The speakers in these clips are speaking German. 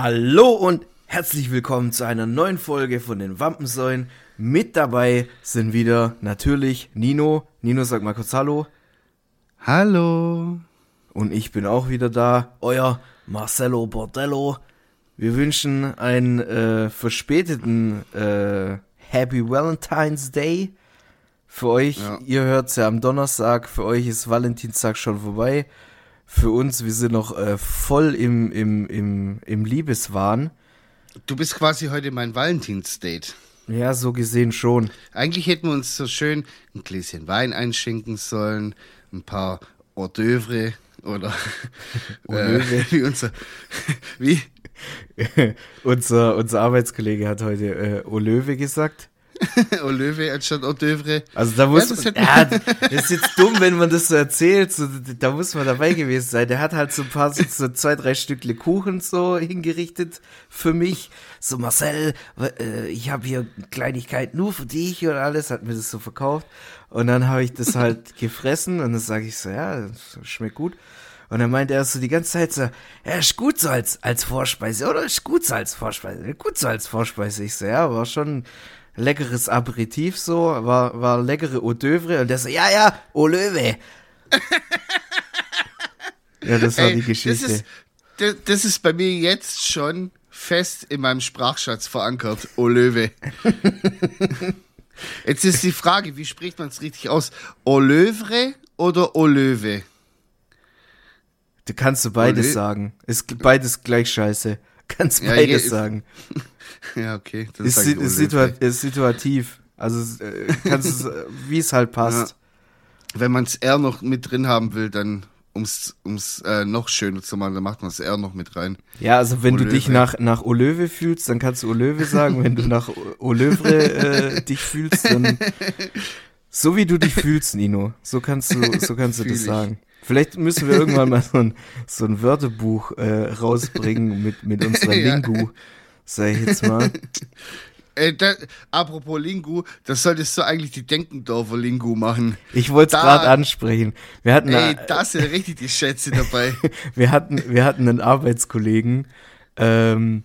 Hallo und herzlich willkommen zu einer neuen Folge von den Wampensäulen. Mit dabei sind wieder natürlich Nino. Nino, sag mal kurz Hallo. Hallo. Und ich bin auch wieder da, euer Marcelo Bordello. Wir wünschen einen äh, verspäteten äh, Happy Valentine's Day. Für euch, Ja. ihr hört's ja am Donnerstag, für euch ist Valentinstag schon vorbei. Für uns, wir sind noch äh, voll im, im, im, im Liebeswahn. Du bist quasi heute mein Valentinsdate. Ja, so gesehen schon. Eigentlich hätten wir uns so schön ein Gläschen Wein einschenken sollen, ein paar Hors d'oeuvre oder äh, wie unser wie unser, unser Arbeitskollege hat heute äh, Olöwe gesagt. Olive anstatt Hors d'oeuvre. Also da muss Ja, das man, ja, das ist jetzt dumm, wenn man das so erzählt. So, da muss man dabei gewesen sein. Der hat halt so ein paar, so, so zwei, drei Stückle Kuchen so hingerichtet für mich. So Marcel, äh, ich habe hier Kleinigkeit nur für dich und alles, hat mir das so verkauft. Und dann habe ich das halt gefressen und dann sage ich so, ja, das schmeckt gut. Und dann meinte er so die ganze Zeit so, ja, ist gut so als, als Vorspeise, oder? Ist gut so als Vorspeise, gut so als Vorspeise. Ich so, ja, war schon leckeres Aperitif so, war, war leckere Eau d'oeuvre und der so, ja, ja, Eau Löwe. ja, das war Ey, die Geschichte. Das ist, das, das ist bei mir jetzt schon fest in meinem Sprachschatz verankert. Olive. Jetzt ist die Frage, wie spricht man es richtig aus? Olövre oder Olöwe? du kannst du beides Olö- sagen. Ist beides gleich scheiße. Kannst Ja, beides je- sagen. Ja, okay. Dann Ist, ist, situa ist situativ. Also äh, kannst es, äh, wie es halt passt. Wenn man das R noch mit drin haben will, dann ums ums äh, noch schöner zu machen, dann macht man das R noch mit rein. Ja, also wenn du Olöwe. dich nach, nach Olöwe fühlst, dann kannst du Olöwe sagen. wenn du nach O- Olövre äh, dich fühlst, dann so wie du dich fühlst, Nino. So kannst du, so kannst du das sagen. Vielleicht müssen wir irgendwann mal so ein, so ein Wörterbuch äh, rausbringen mit, mit unserer Ja. Lingu, sag ich jetzt mal. Äh, da, apropos Lingu, das solltest du eigentlich die Denkendorfer Lingu machen. Ich wollte es gerade ansprechen. Wir hatten, Ey, da sind richtig die Schätze dabei. wir hatten, wir hatten einen Arbeitskollegen, ähm,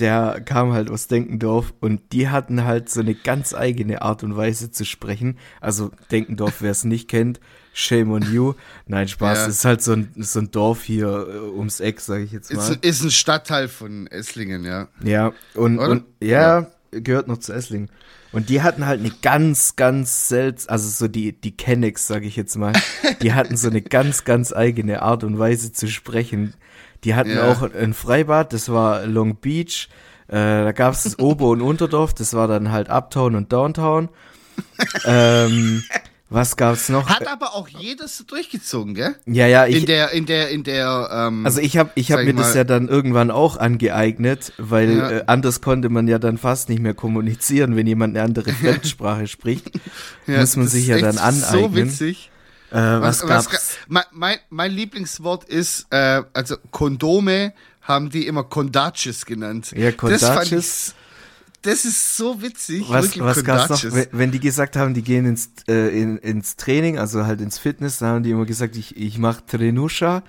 der kam halt aus Denkendorf und die hatten halt so eine ganz eigene Art und Weise zu sprechen. Also Denkendorf, wer es nicht kennt, shame on you. Nein, Spaß, Ja. es ist halt so ein, so ein Dorf hier äh, ums Eck, sage ich jetzt ist, mal. ist ein Stadtteil von Esslingen, ja. Ja, und, Oder? und ja, gehört noch zu Esslingen. Und die hatten halt eine ganz, ganz selts, also so die, die Kennex, sage ich jetzt mal, die hatten so eine ganz, ganz eigene Art und Weise zu sprechen. Die hatten Ja. auch ein Freibad, das war Long Beach. Äh, da gab es das Ober- und Unterdorf, das war dann halt Uptown und Downtown. ähm, was gab's noch? Hat aber auch jeder so durchgezogen, gell? ja, ja, ich, in der, in der, in der, ähm, Also ich habe ich hab Sag mir ich das mal- ja dann irgendwann auch angeeignet, weil Ja. äh, anders konnte man ja dann fast nicht mehr kommunizieren, wenn jemand eine andere Fremdsprache spricht. ja, muss man sich ja dann aneignen. So witzig. Äh, was, was, gab's? mein, mein, mein Lieblingswort ist, äh, also Kondome haben die immer Kondaches genannt. Ja, Das, fand Kondaches. Das ist so witzig. was, was gab's noch? Wenn, wenn die gesagt haben, die gehen ins, äh, in, ins Training, also halt ins Fitness, dann haben die immer gesagt, ich, ich mach Trenusha.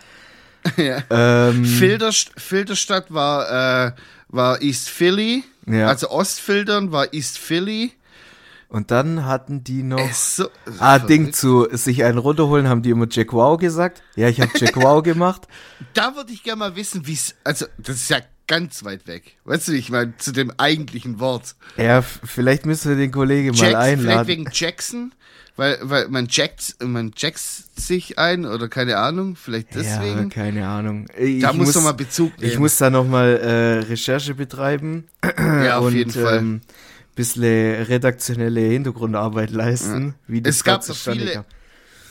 ja. Ähm, Filderst Filderstadt war, äh, war East Philly. Ja. Also Ostfildern war East Philly. und dann hatten die noch... So, Ah, verrückt. Ding zu sich einen runterholen, haben die immer Jack Wow gesagt. Ja, ich habe Jack Wow gemacht. Da würde ich gerne mal wissen, wie es. Also, das ist ja ganz weit weg. Weißt du, ich meine, zu dem eigentlichen Wort. Ja, vielleicht müssen wir den Kollegen mal Jack, vielleicht einladen. wegen Jackson, weil, weil man jackt, man jackt sich ein oder keine Ahnung, vielleicht Ja, deswegen. keine Ahnung. Ich da muss man mal Bezug nehmen. Ich muss da nochmal äh, Recherche betreiben ja, auf und jeden Fall. ähm, bisschen redaktionelle Hintergrundarbeit leisten, wie das Es gab zustande viele- kam.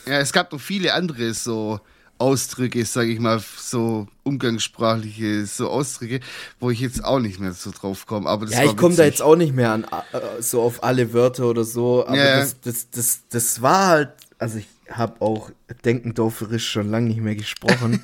Ja, es gab noch viele andere so Ausdrücke, sage ich mal, so umgangssprachliche so Ausdrücke, wo ich jetzt auch nicht mehr so drauf komme. Aber das Ja, ich komme da jetzt auch nicht mehr an äh, so auf alle Wörter oder so, aber Ja, das, das, das, das war halt, also ich habe auch Denkendorferisch schon lange nicht mehr gesprochen,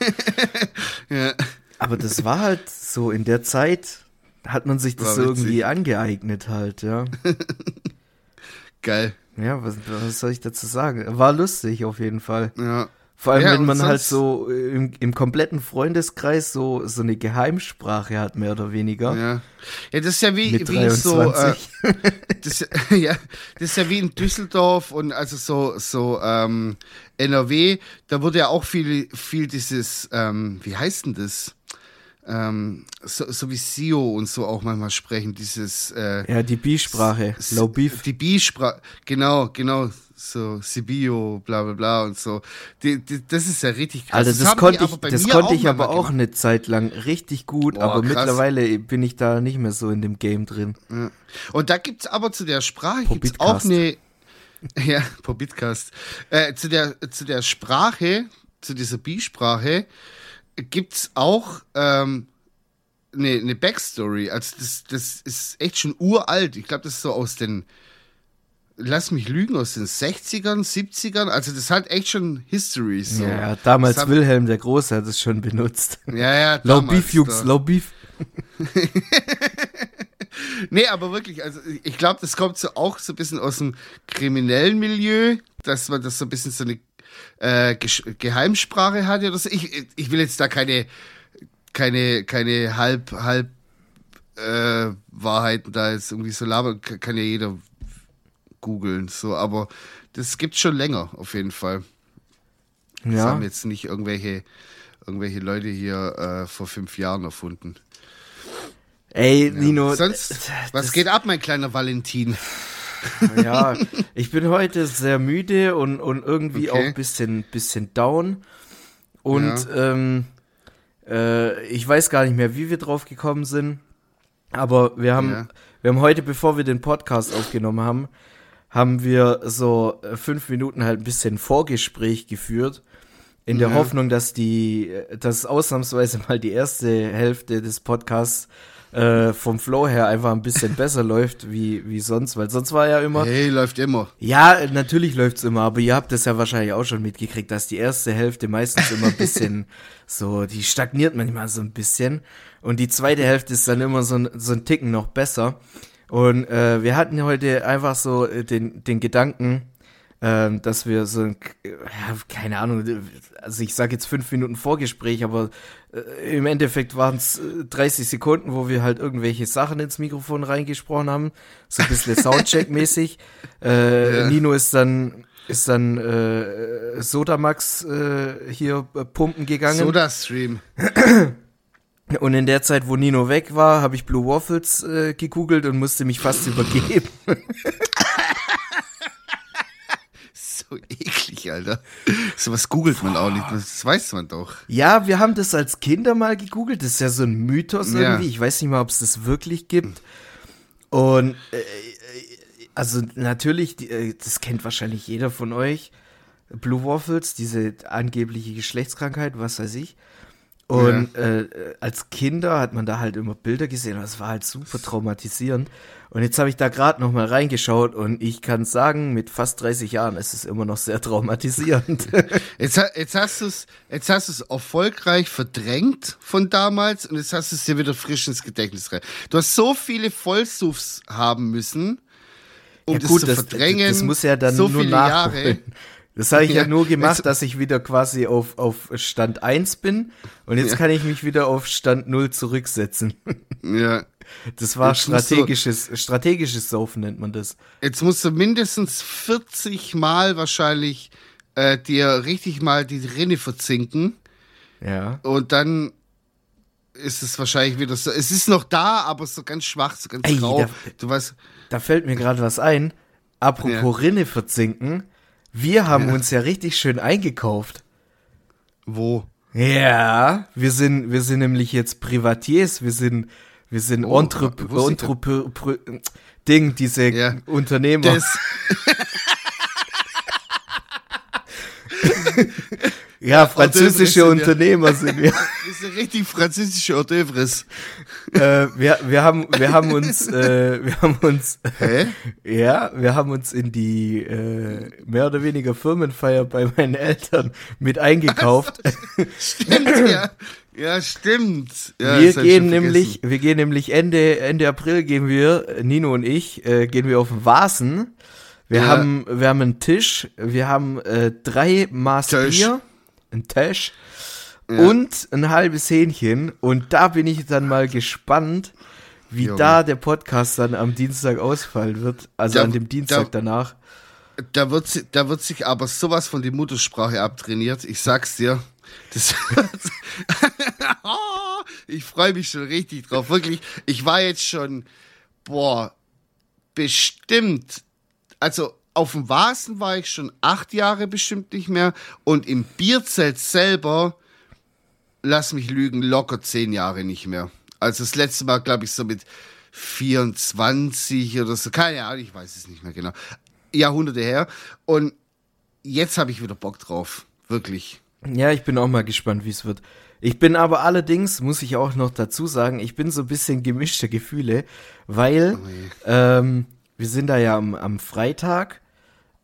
Ja. aber das war halt so in der Zeit hat man sich das irgendwie angeeignet halt, ja. Geil. Ja, was, was soll ich dazu sagen? War lustig auf jeden Fall. Ja. Vor allem, Ja, wenn man halt so im, im kompletten Freundeskreis so, so eine Geheimsprache hat, mehr oder weniger. Ja. ja, das ist ja wie, wie so, äh, 23. das, ja, das ist ja wie in Düsseldorf und also so, so ähm, NRW, da wurde ja auch viel, viel dieses, ähm, wie heißt denn das? Ähm, so, so wie SEO und so auch manchmal sprechen, dieses äh, ja, die B-Sprache. Low Beef. Die B-Sprache, genau, genau, so Sibio, bla bla bla und so. Die, die, das ist ja richtig krass. Alter, das, die konnte ich, das konnte ich aber auch gemacht. eine Zeit lang richtig gut, Boah, aber krass. mittlerweile bin ich da nicht mehr so in dem Game drin. Ja. Und da gibt's aber zu der Sprache gibt's auch eine ja, Pobitcast. Äh, zu der zu der Sprache, zu dieser B-Sprache gibt's auch ähm, eine, eine Backstory. Also das das ist echt schon uralt. Ich glaube, das ist so aus den Lass mich lügen, aus den 60ern, 70ern. Also das hat echt schon History. So. Ja, damals Das Wilhelm der Große hat es schon benutzt. Ja, ja, Low damals, Beef, Jungs. Low Beef. Nee, aber wirklich, also ich glaube, das kommt so auch so ein bisschen aus dem kriminellen Milieu, dass man das so ein bisschen so eine äh, Geheimsprache hat oder so. Ich, ich will jetzt da keine, keine, keine halb, halb äh, Wahrheiten da jetzt irgendwie so labern, kann ja jeder googeln, so, aber das gibt's schon länger, auf jeden Fall. Das Ja, haben jetzt nicht irgendwelche, irgendwelche Leute hier äh, vor fünf Jahren erfunden. ey, Nino. Sonst, was geht ab, mein kleiner Valentin? Ja, ich bin heute sehr müde und, und irgendwie Okay. auch ein bisschen, bisschen down. Und ähm, äh, ich weiß gar nicht mehr, wie wir drauf gekommen sind. Aber wir haben, Ja. wir haben heute, bevor wir den Podcast aufgenommen haben, haben wir so äh, fünf Minuten halt ein bisschen Vorgespräch geführt. In der Ja. Hoffnung, dass die, dass ausnahmsweise mal die erste Hälfte des Podcasts äh, vom Flow her einfach ein bisschen besser läuft wie, wie sonst, weil sonst war ja immer, Hey, läuft immer. ja, natürlich läuft's immer, aber ihr habt das ja wahrscheinlich auch schon mitgekriegt, dass die erste Hälfte meistens immer ein bisschen so, die stagniert manchmal so ein bisschen und die zweite Hälfte ist dann immer so ein, so ein Ticken noch besser. Und äh, wir hatten heute einfach so äh, den, den Gedanken, ähm, dass wir so ein, keine Ahnung, also ich sage jetzt fünf Minuten Vorgespräch, aber äh, im Endeffekt waren es 30 Sekunden, wo wir halt irgendwelche Sachen ins Mikrofon reingesprochen haben, so ein bisschen Soundcheck-mäßig. Äh, Ja. Nino ist dann ist dann äh, Sodamax äh, hier äh, pumpen gegangen. Soda Stream. Und in der Zeit, wo Nino weg war, habe ich Blue Waffles äh, gegoogelt und musste mich fast übergeben. So eklig, Alter. So was googelt man auch nicht. Das weiß man doch. Ja, wir haben das als Kinder mal gegoogelt. Das ist ja so ein Mythos Ja. irgendwie. Ich weiß nicht mal, ob es das wirklich gibt. Und äh, also natürlich, die, äh, das kennt wahrscheinlich jeder von euch. Blue Waffles, diese angebliche Geschlechtskrankheit, was weiß ich. Und äh, äh, als Kinder hat man da halt immer Bilder gesehen und das war halt super traumatisierend. Und jetzt habe ich da gerade noch mal reingeschaut und ich kann sagen, mit fast 30 Jahren ist es immer noch sehr traumatisierend. Jetzt, ha- jetzt hast du es, jetzt hast du es erfolgreich verdrängt von damals und jetzt hast du es dir wieder frisch ins Gedächtnis rein. Du hast so viele Vollsuffs haben müssen, um ja das gut, zu das, verdrängen. das muss ja dann so nur viele nachholen. Jahre. Das habe ich ja, Ja, nur gemacht, dass ich wieder quasi auf, auf Stand 1 bin und jetzt Ja. kann ich mich wieder auf Stand 0 zurücksetzen. Ja. Das war Jetzt musst du- strategisches, strategisches Saufen nennt man das. Jetzt musst du mindestens 40 Mal wahrscheinlich äh, dir richtig mal die Rinne verzinken. Ja. Und dann ist es wahrscheinlich wieder so. Es ist noch da, aber so ganz schwach, so ganz Ey, grau. da- Du weißt, Da fällt mir gerade was ein. Apropos Rinne verzinken. Wir haben uns ja richtig schön eingekauft. wo? Ja, wir sind, wir sind nämlich jetzt Privatiers, wir sind, wir sind Oh, Entrep Entrep Ding, diese Ja. Unternehmer. Das, ja, französische ja- Unternehmer sind wir. das sind richtig französische Hors d'oeuvres. Äh, wir, wir haben, wir haben uns, äh, wir haben uns, Hä? ja, wir haben uns in die äh, mehr oder weniger Firmenfeier bei meinen Eltern mit eingekauft. Stimmt, ja. Ja, stimmt. Ja, wir gehen nämlich, wir gehen nämlich Ende, Ende April gehen wir, Nino und ich, äh, gehen wir auf den Vasen. Wir Ja. haben, wir haben einen Tisch, wir haben äh, drei Maß Tisch. Bier, ein Tash und ein halbes Hähnchen. Und da bin ich dann mal gespannt, wie Junge. da der Podcast dann am Dienstag ausfallen wird. Also Da- an dem Dienstag da- danach. Da wird, da wird sich aber sowas von die Muttersprache abtrainiert. Ich sag's dir. Das ich freue mich schon richtig drauf. Wirklich. Ich war jetzt schon, boah, bestimmt. Also auf dem Vasen war ich schon acht Jahre bestimmt nicht mehr. Und im Bierzelt selber, lass mich lügen, locker zehn Jahre nicht mehr. Also das letzte Mal, glaube ich, so mit 24 oder so. Keine Ahnung, ich weiß es nicht mehr genau. Jahrhunderte her. Und jetzt habe ich wieder Bock drauf. Wirklich. Ja, ich bin auch mal gespannt, wie es wird. Ich bin aber allerdings, muss ich auch noch dazu sagen, ich bin so ein bisschen gemischter Gefühle, weil ähm, wir sind da ja am, am Freitag,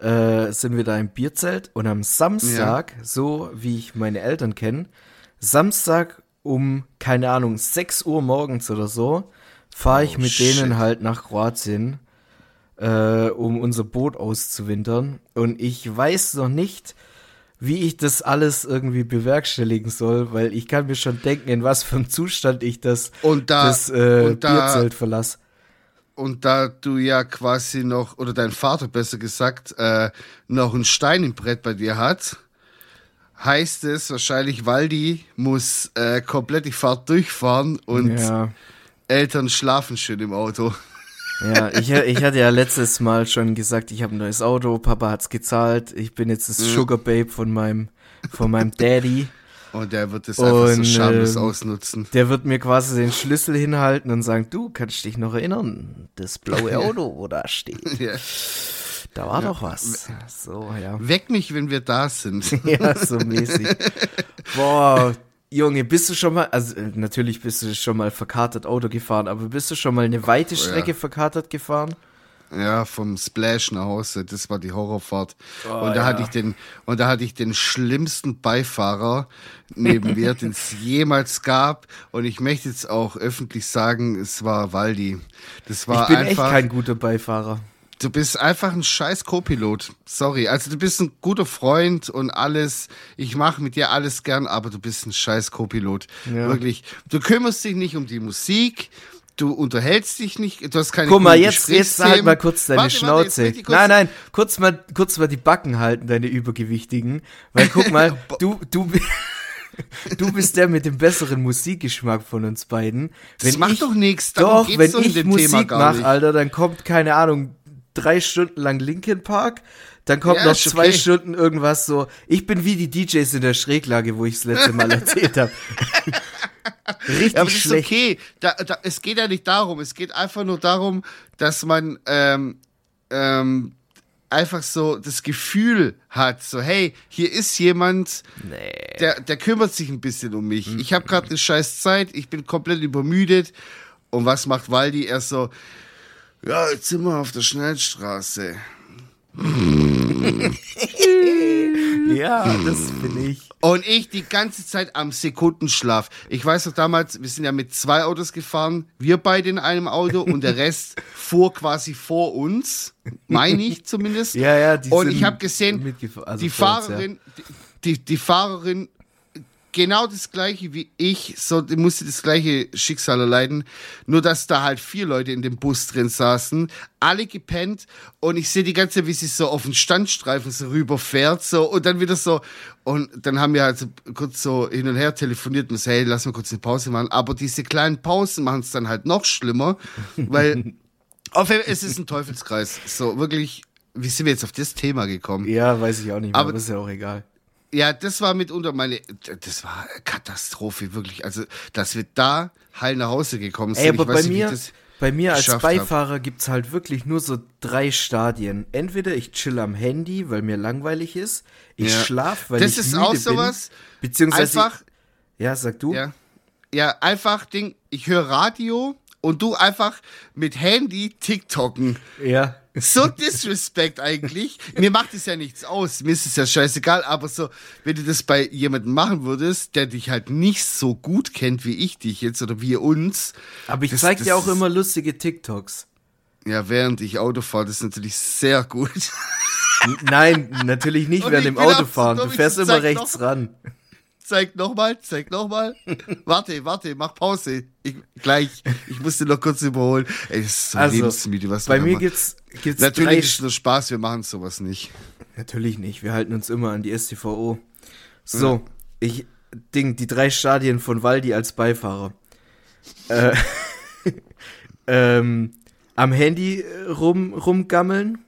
äh, sind wir da im Bierzelt und am Samstag, so wie ich meine Eltern kenne, Samstag um, keine Ahnung, 6 Uhr morgens oder so, fahre ich Oh, mit shit. denen halt nach Kroatien, äh, um unser Boot auszuwintern. Und ich weiß noch nicht, wie ich das alles irgendwie bewerkstelligen soll, weil ich kann mir schon denken, in was für einem Zustand ich das, Und da- das äh, und da- Bierzelt verlasse. Und da du ja quasi noch, oder dein Vater besser gesagt, äh, noch einen Stein im Brett bei dir hat, heißt es wahrscheinlich, Waldi muss äh, komplett die Fahrt durchfahren und Ja, Eltern schlafen schön im Auto. ja ich, ich hatte ja letztes Mal schon gesagt, ich habe ein neues Auto, Papa hat's gezahlt, ich bin jetzt das Sugar Babe von meinem, von meinem Daddy. Und der wird das einfach so Und, schamlos ähm, ausnutzen. Der wird mir quasi den Schlüssel hinhalten und sagen, du kannst dich noch erinnern, das blaue Auto, wo da steht. Ja. Da war doch was. So, ja. Weck mich, wenn wir da sind. Ja, so mäßig. Boah, Junge, bist du schon mal, also äh, natürlich bist du schon mal verkatert Auto gefahren, aber bist du schon mal eine weite Strecke verkatert gefahren? Ja, vom Splash nach Hause, das war die Horrorfahrt. Oh, und da ja. hatte ich den und da hatte ich den schlimmsten Beifahrer neben mir, den es jemals gab. Und ich möchte jetzt auch öffentlich sagen, es war Waldi. Das war Ich bin echt einfach. kein guter Beifahrer. Du bist einfach ein scheiß Co-Pilot. Sorry. Also du bist ein guter Freund und alles. Ich mache mit dir alles gern, aber du bist ein scheiß Co-Pilot. Ja. Wirklich. Du kümmerst dich nicht um die Musik. Du unterhältst dich nicht, du hast keine Guck mal, jetzt, jetzt halt mal kurz deine Warte, warte, Schnauze. ich kurz- nein, nein, kurz mal, kurz mal die Backen halten, deine Übergewichtigen. Weil guck mal, du, du, du bist der mit dem besseren Musikgeschmack von uns beiden. Das macht ich, doch nichts, Doch, wenn ich dem Thema Musik mache. Alter, dann kommt, keine Ahnung, drei Stunden lang Linkin Park, dann kommt Ja, noch zwei okay. Stunden irgendwas so. Ich bin wie die DJs in der Schräglage, wo ich das letzte Mal erzählt habe. Richtig Ja, aber das ist schlecht. okay. Da, da, es geht ja nicht darum. Es geht einfach nur darum, dass man ähm, ähm, einfach so das Gefühl hat, so hey, hier ist jemand, Nee. der, der kümmert sich ein bisschen um mich. Ich habe gerade eine scheiß Zeit, ich bin komplett übermüdet. Und was macht Waldi? Er so, ja, jetzt sind wir auf der Schnellstraße. Ja, das bin ich. Und ich die ganze Zeit am Sekundenschlaf. Ich weiß noch damals, wir sind ja mit zwei Autos gefahren, wir beide in einem Auto und der Rest fuhr quasi vor uns, meine ich zumindest. Ja, ja, die Und ich habe gesehen, also die vor uns, ja. Fahrerin, die, die Fahrerin genau das gleiche wie ich, so die musste das gleiche Schicksal erleiden, nur dass da halt vier Leute in dem Bus drin saßen, alle gepennt und ich sehe die ganze Zeit, wie sie so auf den Standstreifen so rüberfährt, so und dann wieder so und dann haben wir halt so kurz so hin und her telefoniert und so, hey, lass mal kurz eine Pause machen, aber diese kleinen Pausen machen es dann halt noch schlimmer, weil auf, es ist ein Teufelskreis, so wirklich, wie sind wir jetzt auf das Thema gekommen? Ja, weiß ich auch nicht mehr, Aber- aber ist ja auch egal. Ja, das war mitunter meine, das war Katastrophe, wirklich. Also, dass wir da heil nach Hause gekommen sind. Ey, aber ich weiß bei nicht, mir, ich bei mir als hab. Beifahrer gibt's halt wirklich nur so drei Stadien. Entweder ich chill am Handy, weil mir langweilig ist. Ich Ja. schlaf, weil Das ich ist müde auch sowas. bin. Beziehungsweise, Einfach, ja, sag du. ja, ja, einfach Ding, ich höre Radio und du einfach mit Handy TikToken. Ja. So Disrespect eigentlich. Mir macht es ja nichts aus. Mir ist es ja scheißegal. Aber so, wenn du das bei jemandem machen würdest, der dich halt nicht so gut kennt wie ich dich jetzt oder wir uns. Aber ich Das- zeig das dir auch immer lustige TikToks. Ja, während ich Auto fahre, das ist natürlich sehr gut. Nein, natürlich nicht Und während dem Autofahren. Du fährst immer rechts noch. ran. Zeig nochmal, zeig nochmal. warte, warte, mach Pause. Ich, gleich. Ich muss dir noch kurz überholen. Ey, das ist so Also, lebensmüde, was Bei mir gibt's, gibt's drei Natürlich ist es nur Spaß, wir machen sowas nicht. Natürlich nicht. Wir halten uns immer an die STVO. So, ich Ding, die drei Stadien von Waldi als Beifahrer. Äh, ähm, am Handy äh, rum, rumgammeln,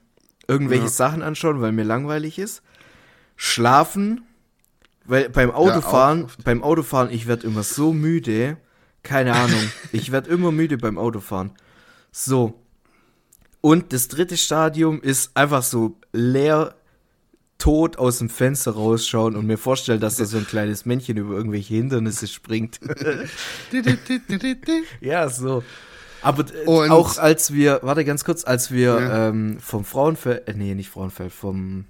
irgendwelche Ja. Sachen anschauen, weil mir langweilig ist. Schlafen, weil beim Autofahren, oft. beim Autofahren, ich werde immer so müde. Keine Ahnung. ich werde immer müde beim Autofahren. So. Und das dritte Stadium ist einfach so leer tot aus dem Fenster rausschauen und mir vorstellen, dass da so ein kleines Männchen über irgendwelche Hindernisse springt. ja, so. Aber äh, Und- auch als wir, warte ganz kurz, als wir Ja. ähm, vom Frauenfeld, äh, nee, nicht Frauenfeld, vom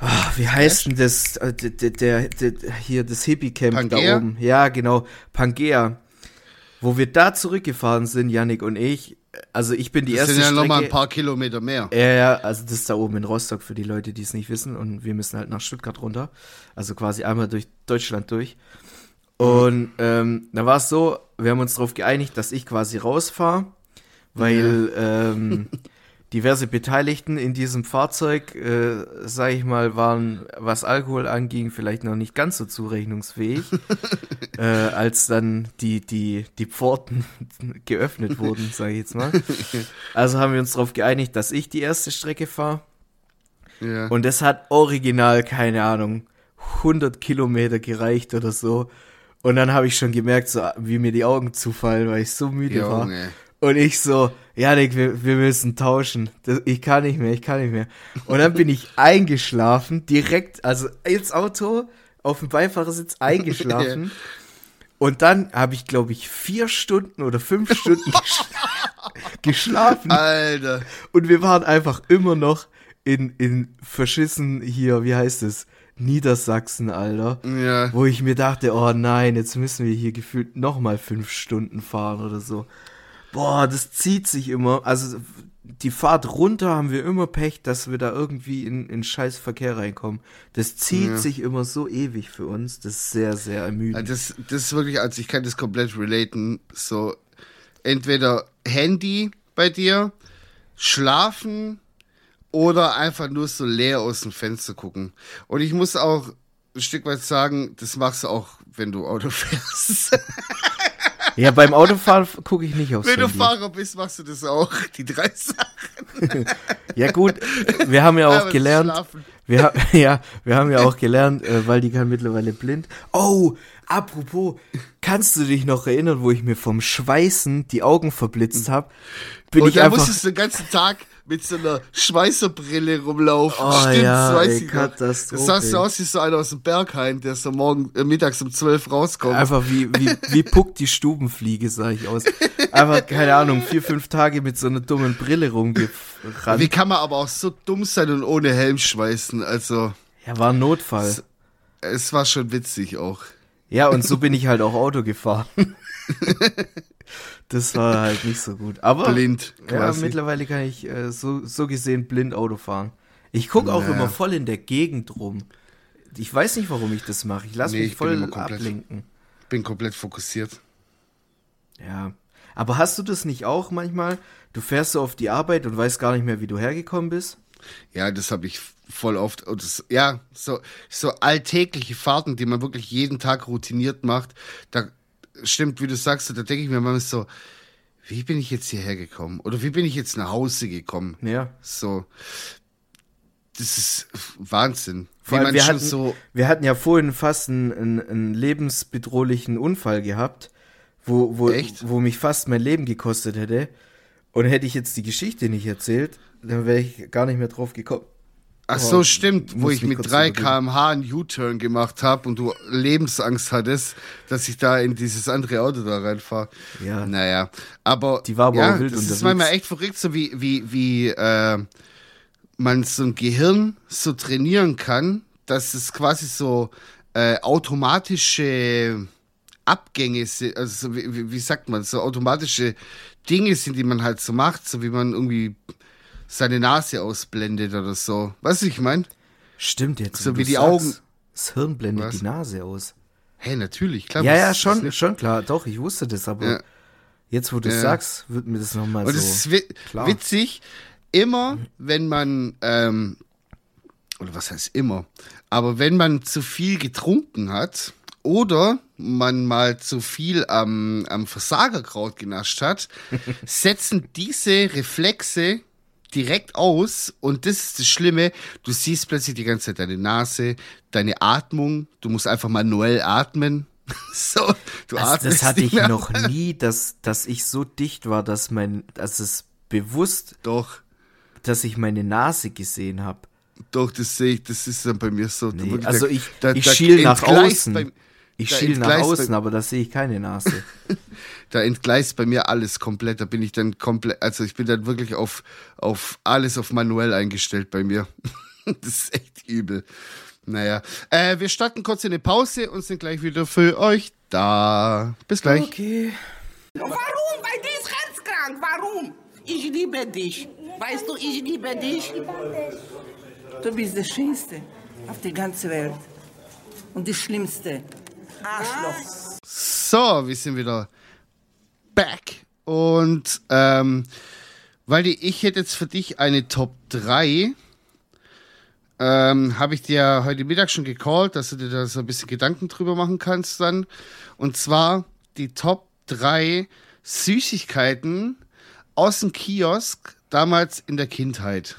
Ah, wie heißt denn das? Äh, Der, der, der, hier, das Hippie-Camp da Pangea? oben. Ja, genau. Pangea. Wo wir da zurückgefahren sind, Yannick und ich. Also ich bin die Das erste sind ja Strecke. nochmal ein paar Kilometer mehr. Ja, ja, also das ist da oben in Rostock für die Leute, die es nicht wissen. Und wir müssen halt nach Stuttgart runter. Also quasi einmal durch Deutschland durch. Und ähm, da war es so, wir haben uns darauf geeinigt, dass ich quasi rausfahre, weil ähm, diverse Beteiligten in diesem Fahrzeug, äh, sag ich mal, waren, was Alkohol anging, vielleicht noch nicht ganz so zurechnungsfähig, äh, als dann die, die, die Pforten geöffnet wurden, sage ich jetzt mal. Also haben wir uns darauf geeinigt, dass ich die erste Strecke fahre. Ja. Und das hat original, keine Ahnung, 100 Kilometer gereicht oder so. Und dann habe ich schon gemerkt, so, wie mir die Augen zufallen, weil ich so müde war. Und ich so, Janik, wir, wir müssen tauschen. Das, ich kann nicht mehr, ich kann nicht mehr. Und dann bin ich eingeschlafen, direkt, also ins Auto, auf dem Beifahrersitz eingeschlafen. Und dann habe ich, glaube ich, vier Stunden oder fünf Stunden gesch geschlafen. Alter. Und wir waren einfach immer noch in, in verschissen hier, wie heißt es? Niedersachsen, Alter. Ja. Wo ich mir dachte, oh nein, jetzt müssen wir hier gefühlt nochmal fünf Stunden fahren oder so. Boah, das zieht sich immer. Also die Fahrt runter haben wir immer Pech, dass wir da irgendwie in, in scheiß Verkehr reinkommen. Das zieht Ja. sich immer so ewig für uns. Das ist sehr, sehr ermüdend. Das, das ist wirklich, also ich kann das komplett relaten. So, entweder Handy bei dir, schlafen oder einfach nur so leer aus dem Fenster gucken. Und ich muss auch ein Stück weit sagen, das machst du auch, wenn du Auto fährst. Ja, beim Autofahren gucke ich nicht aufs wenn du Handy. Fahrer bist, machst du das auch. Die drei Sachen. Ja gut, wir haben ja auch das gelernt, wir, ha- ja, wir haben ja auch gelernt, äh, weil die kann mittlerweile blind. Oh, apropos, kannst du dich noch erinnern, wo ich mir vom Schweißen die Augen verblitzt habe? Bin Und ich da einfach musstest du den ganzen Tag mit so einer Schweißerbrille rumlaufen. Oh Stimmt, ja, das weiß ey, ich. Katastrophe. Das sah so aus wie so einer aus dem Berghain, der so morgen, äh, mittags um 12 rauskommt. einfach wie, wie, wie Puck die Stubenfliege, sah ich aus. Einfach, keine Ahnung, vier, fünf Tage mit so einer dummen Brille Wie rumgerannt. kann man aber auch so dumm sein und ohne Helm schweißen? Also, Ja, war ein Notfall. es war schon witzig auch. Ja, und so bin ich halt auch Auto gefahren. Das war halt nicht so gut. Aber Blind ja, mittlerweile kann ich äh, so, so gesehen blind Auto fahren. Ich gucke auch Ja. immer voll in der Gegend rum. Ich weiß nicht, warum ich das mache. Ich lasse Nee, mich ich voll komplett- ablenken. Bin komplett fokussiert. Ja. Aber hast du das nicht auch manchmal? Du fährst so auf die Arbeit und weißt gar nicht mehr, wie du hergekommen bist? Ja, das habe ich voll oft. Und das, ja, so, so alltägliche Fahrten, die man wirklich jeden Tag routiniert macht. Da stimmt, wie du sagst, da denke ich mir manchmal so, wie bin ich jetzt hierher gekommen? Oder wie bin ich jetzt nach Hause gekommen? Ja. So, das ist Wahnsinn. Vor allem, wir hatten, so, wir hatten ja vorhin fast einen, einen, einen lebensbedrohlichen Unfall gehabt, wo, wo, Echt? wo mich fast mein Leben gekostet hätte. Und hätte ich jetzt die Geschichte nicht erzählt, dann wäre ich gar nicht mehr drauf gekommen. Ach Oh, so, stimmt, wo ich mit kurz 3 übergeben. kmh einen U-Turn gemacht habe und du Lebensangst hattest, dass ich da in dieses andere Auto da reinfahre. Ja. Naja, aber Die war aber ja, wild das ist manchmal echt verrückt, so wie, wie, wie äh, man so ein Gehirn so trainieren kann, dass es quasi so äh, automatische Abgänge sind, also so, wie, wie- wie sagt man, so automatische Dinge sind, die man halt so macht, so wie man irgendwie seine Nase ausblendet oder so. Weißt du, ich meine? Stimmt jetzt. So wie die sagst. Augen- Das Hirn blendet Was? die Nase aus. Hey, natürlich, klar. Ja, was ja, schon, schon klar. Doch, ich wusste das, aber Ja. jetzt, wo du Ja. sagst, wird mir das nochmal Und so. es ist wi klar. witzig, immer, wenn man, ähm, oder was heißt immer, aber wenn man zu viel getrunken hat oder man mal zu viel am, am Versagerkraut genascht hat, setzen diese Reflexe direkt aus und das ist das Schlimme, du siehst plötzlich die ganze Zeit deine Nase, deine Atmung, du musst einfach manuell atmen. So, du das, atmest das hatte ich noch nie, dass, dass ich so dicht war, dass mein, dass es bewusst, Doch. dass ich meine Nase gesehen habe. Doch, das sehe ich, das ist dann bei mir so. Nee, also ich, da- ich schiel nach außen. bei- ich da schiel nach außen, aber da sehe ich keine Nase. Da entgleist bei mir alles komplett. Da bin ich dann komplett, also ich bin dann wirklich auf, auf alles auf manuell eingestellt bei mir. das ist echt übel. Naja, äh, wir starten kurz in eine Pause und sind gleich wieder für euch da. Bis gleich. Okay. Warum? Weil die ist herzkrank. Warum? Ich liebe dich. Weißt du, ich liebe dich. Du bist der Schönste auf der ganzen Welt. Und die Schlimmste. Arschloch. So, wir sind wieder back. Und ähm, weil die, ich hätte jetzt für dich eine Top 3, ähm, habe ich dir heute Mittag schon gecallt, dass du dir da so ein bisschen Gedanken drüber machen kannst dann. Und zwar die Top 3 Süßigkeiten aus dem Kiosk damals in der Kindheit.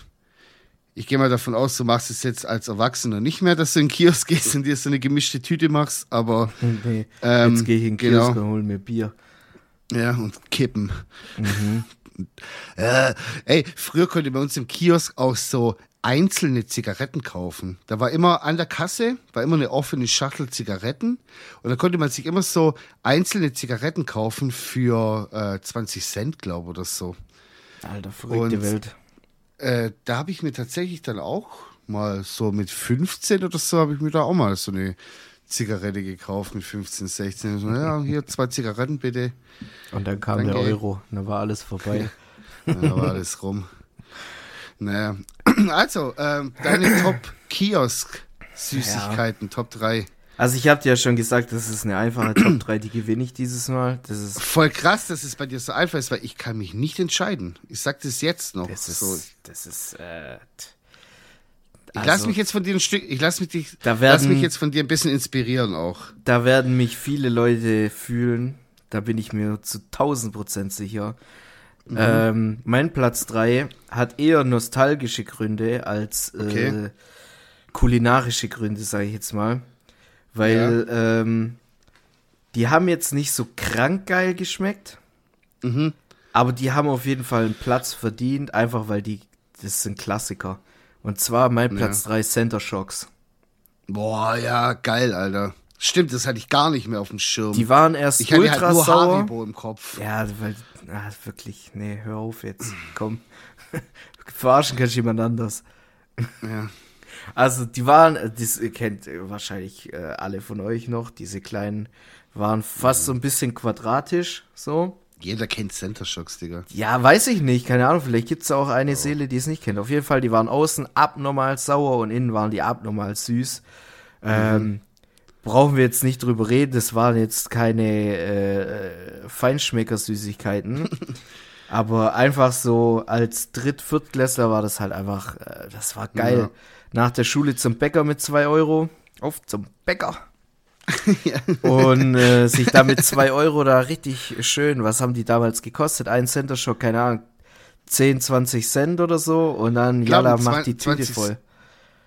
Ich gehe mal davon aus, du machst es jetzt als Erwachsener nicht mehr, dass du in den Kiosk gehst und dir so eine gemischte Tüte machst, aber Nee, Ähm, jetzt gehe ich in den genau. Kiosk und hol mir Bier. Ja, und kippen. Mhm. äh, ey, früher konnte man uns im Kiosk auch so einzelne Zigaretten kaufen. Da war immer an der Kasse, war immer eine offene Schachtel Zigaretten und da konnte man sich immer so einzelne Zigaretten kaufen für äh, 20 Cent, glaube oder so. Alter, verrückte Und- Welt. Äh, da habe ich mir tatsächlich dann auch mal so mit 15 oder so, habe ich mir da auch mal so eine Zigarette gekauft mit 15, 16. So, ja, hier zwei Zigaretten bitte. Und dann kam Danke. der Euro, dann war alles vorbei. Ja, da war alles rum. Naja. Also, ähm, deine Top-Kiosk-Süßigkeiten, Top 3. Also ich habe dir ja schon gesagt, das ist eine einfache Top 3, die gewinne ich dieses Mal. Das ist, Voll krass, dass es bei dir so einfach ist, weil ich kann mich nicht entscheiden. Ich sag das jetzt noch. das ist, so. das ist, äh, Ich also- lass mich jetzt von dir ein Stück, ich lass mich, Da lass werden- mich jetzt von dir ein bisschen inspirieren auch. da werden mich viele Leute fühlen. Da bin ich mir zu 1000 Prozent sicher. Mhm. Ähm, mein Platz 3 hat eher nostalgische Gründe als äh, Okay. kulinarische Gründe, sage ich jetzt mal. Weil ähm, die haben jetzt nicht so krank geil geschmeckt. Mhm. Aber die haben auf jeden Fall einen Platz verdient, einfach weil die, das sind Klassiker. Und zwar mein Platz 3 Center Shocks. Boah, ja, geil, Alter. Stimmt, das hatte ich gar nicht mehr auf dem Schirm. Die waren erst ich hatte ultra halt nur sauer. Haribo im Kopf. Ja, weil, ah, wirklich, nee, hör auf jetzt, komm. Verarschen kannst du jemand anders. Ja. Also, die waren, äh, das kennt äh, wahrscheinlich äh, alle von euch noch, diese kleinen, waren fast so ein bisschen quadratisch, so. Jeder kennt Center Shocks, Digga. Ja, weiß ich nicht, keine Ahnung, vielleicht gibt's da auch eine Seele, die es nicht kennt. Auf jeden Fall, die waren außen abnormal sauer und innen waren die abnormal süß. Ähm, brauchen wir jetzt nicht drüber reden, das waren jetzt keine äh, Feinschmecker-Süßigkeiten. aber einfach so als Dritt-, Viertklässler war das halt einfach, äh, das war geil. Ja. Nach der Schule zum Bäcker mit zwei Euro. Auf zum Bäcker. Und äh, sich da mit zwei Euro da richtig schön, was haben die damals gekostet? Ein Center Shock, keine Ahnung, 10, 20 Cent oder so und dann, jalla, 20 macht die Tüte voll.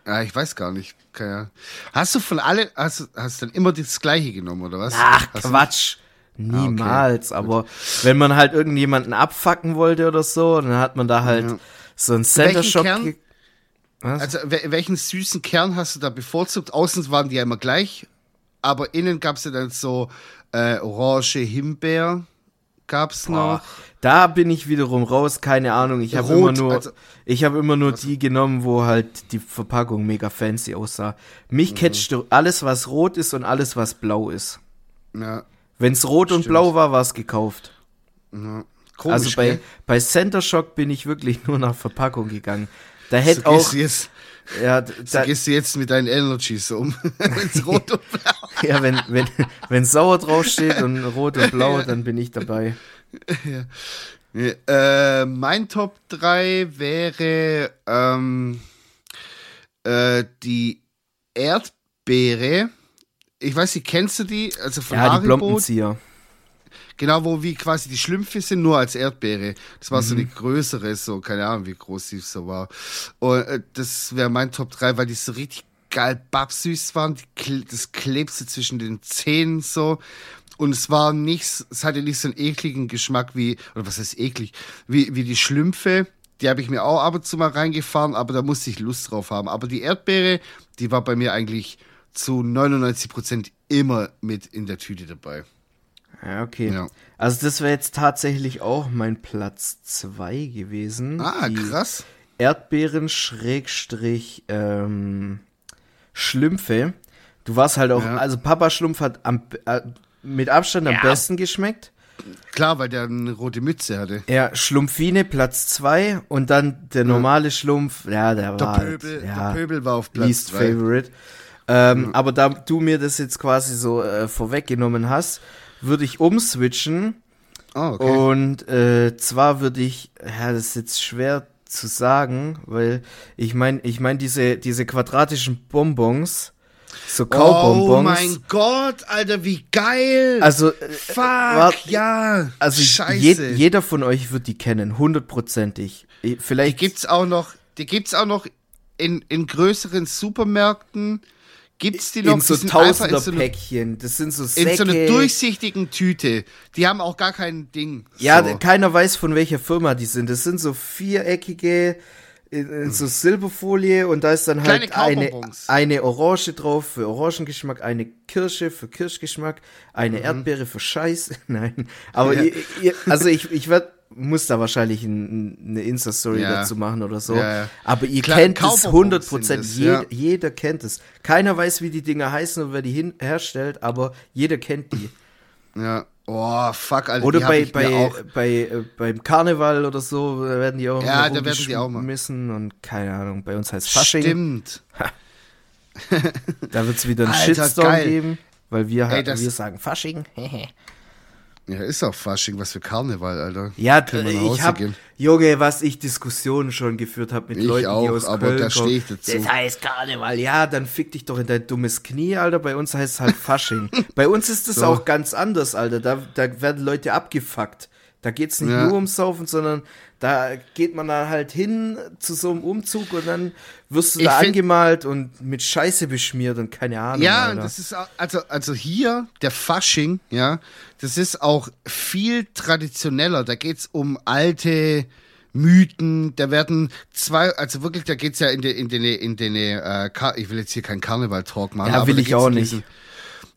Ja, ich weiß gar nicht. Keine Ahnung. Hast du von alle, hast, du- hast du dann immer das gleiche genommen, oder was? Ach, hast Quatsch. Niemals, aber wenn man halt irgendjemanden abfacken wollte oder so, dann hat man da halt Ja. so ein Center Welchen Shock. Kern? Was? Also, wel- welchen süßen Kern hast du da bevorzugt? Außen waren die ja immer gleich, aber innen gab es ja dann so äh, Orange, Himbeer gab's noch. Boah, da bin ich wiederum raus, keine Ahnung. Ich habe immer nur, also- ich habe immer nur die genommen, wo halt die Verpackung mega fancy aussah. Mich Mhm. catcht alles, was rot ist und alles, was blau ist. Ja, Wenn's rot und Stimmt. blau war, war's gekauft. ja. Komisch, also bei, gell? bei Center Shock bin ich wirklich nur nach Verpackung gegangen. Da hätte So auch, jetzt, ja, so da, gehst du jetzt mit deinen Energies um. Wenn's rot und blau. ja, wenn, wenn, wenn sauer draufsteht und rot und blau, dann bin ich dabei. Nee, äh, mein Top 3 wäre ähm, äh, die Erdbeere. Ich weiß nicht, kennst du die? Also von Ja, die Haribo. Blompenzieher. Genau, wo wie quasi die Schlümpfe sind, nur als Erdbeere. Das war Mhm. so eine größere, so, keine Ahnung, wie groß die so war. Und äh, das wäre mein Top 3, weil die so richtig geil babsüß waren. Die, das klebste zwischen den Zähnen so. Und es war nicht, es hatte nicht so einen ekligen Geschmack wie, oder was heißt eklig, wie, wie die Schlümpfe. Die habe ich mir auch ab und zu mal reingefahren, aber da musste ich Lust drauf haben. Aber die Erdbeere, die war bei mir eigentlich zu 99 Prozent immer mit in der Tüte dabei. Ja, okay. Ja. Also das wäre jetzt tatsächlich auch mein Platz 2 gewesen. Ah, die krass. Erdbeeren Schrägstrich ähm, Schlümpfe. Du warst halt auch, Ja. also Papa Schlumpf hat am, äh, mit Abstand am besten geschmeckt. Klar, weil der eine rote Mütze hatte. Ja, Schlumpfine Platz 2 und dann der normale Schlumpf, ja, der, Der war Pöbel, halt, ja, der Pöbel war auf Platz least zwei. favorite. Ähm, Aber da du mir das jetzt quasi so äh, vorweggenommen hast, würde ich umswitchen Ah, okay. und äh, zwar würde ich, ja, das ist jetzt schwer zu sagen, weil ich meine, ich meine diese diese quadratischen Bonbons, so oh Kaubonbons. mein Gott, Alter, wie geil. Also äh, Fuck, wart- ja. also Scheiße. je, jeder von euch wird die kennen, hundertprozentig. die Vielleicht gibt's auch noch, die gibt's auch noch in, in größeren Supermärkten. Gibt's die noch? in so in so, Tausender-Päckchen. Das sind so Säcke. in so einer durchsichtigen Tüte. Die haben auch gar kein Ding. ja, so. keiner weiß, von welcher Firma die sind. Das sind so viereckige, in, in so Silberfolie und da ist dann halt eine, eine Orange drauf für Orangengeschmack, eine Kirsche für Kirschgeschmack, eine Erdbeere für Scheiß. Nein, aber Mhm. Ja. ihr, ihr, also ich, ich werd, muss da wahrscheinlich ein, eine Insta-Story Ja. dazu machen oder so. Ja, ja. Aber ihr Klar, kennt es Kaubonbons 100 sind Prozent. es, Jeder, kennt es. Keiner weiß, wie die Dinger heißen und wer die herstellt, aber jeder kennt die. ja. Oh, fuck, Alter. Oder bei, bei, bei, äh, beim Karneval oder so da werden die auch Ja, da werden die auch mal. rumgeschmissen und keine Ahnung, bei uns heißt Fasching. Stimmt. Da wird es wieder einen Alter, Shitstorm geil. geben, weil wir, Ey, das- wir sagen Fasching. Ja, ist auch Fasching, was für Karneval, Alter. ja, Können wir nach ich hab, gehen? Junge, was ich Diskussionen schon geführt habe mit Ich Leuten, die auch, aus aber Köln da kommen. steh ich dazu. Das heißt Karneval, ja, dann fick dich doch in dein dummes Knie, Alter. Bei uns heißt es halt Fasching. Bei uns ist es So. auch ganz anders, Alter. Da, da werden Leute abgefuckt. Da geht's nicht Ja. nur ums Saufen, sondern da geht man dann halt hin zu so einem Umzug und dann wirst du Ich da angemalt und mit Scheiße beschmiert und keine Ahnung. Ja, Alter. das ist also, also hier, der Fasching, ja, das ist auch viel traditioneller. Da geht's um alte Mythen, da werden zwei, also wirklich, da geht's ja in den, in den, in den, äh, ich will jetzt hier keinen Karneval-Talk machen. Ja, aber will da ich auch nicht. diesen-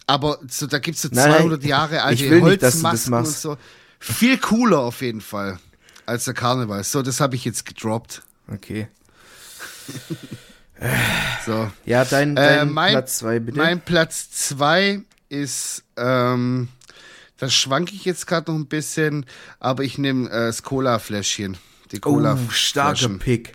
Aber so, da gibt's so Nein, nein, 200 Jahre alte will nicht, Holzmasken und so. Viel cooler auf jeden Fall als der Karneval. So, das habe ich jetzt gedroppt. Okay. So. Ja, dein, Äh, dein mein- Platz zwei bitte. Mein Platz zwei ist, ähm, da schwanke ich jetzt gerade noch ein bisschen, aber ich nehme äh, das Cola-Fläschchen. Die oh, Cola starker Pick.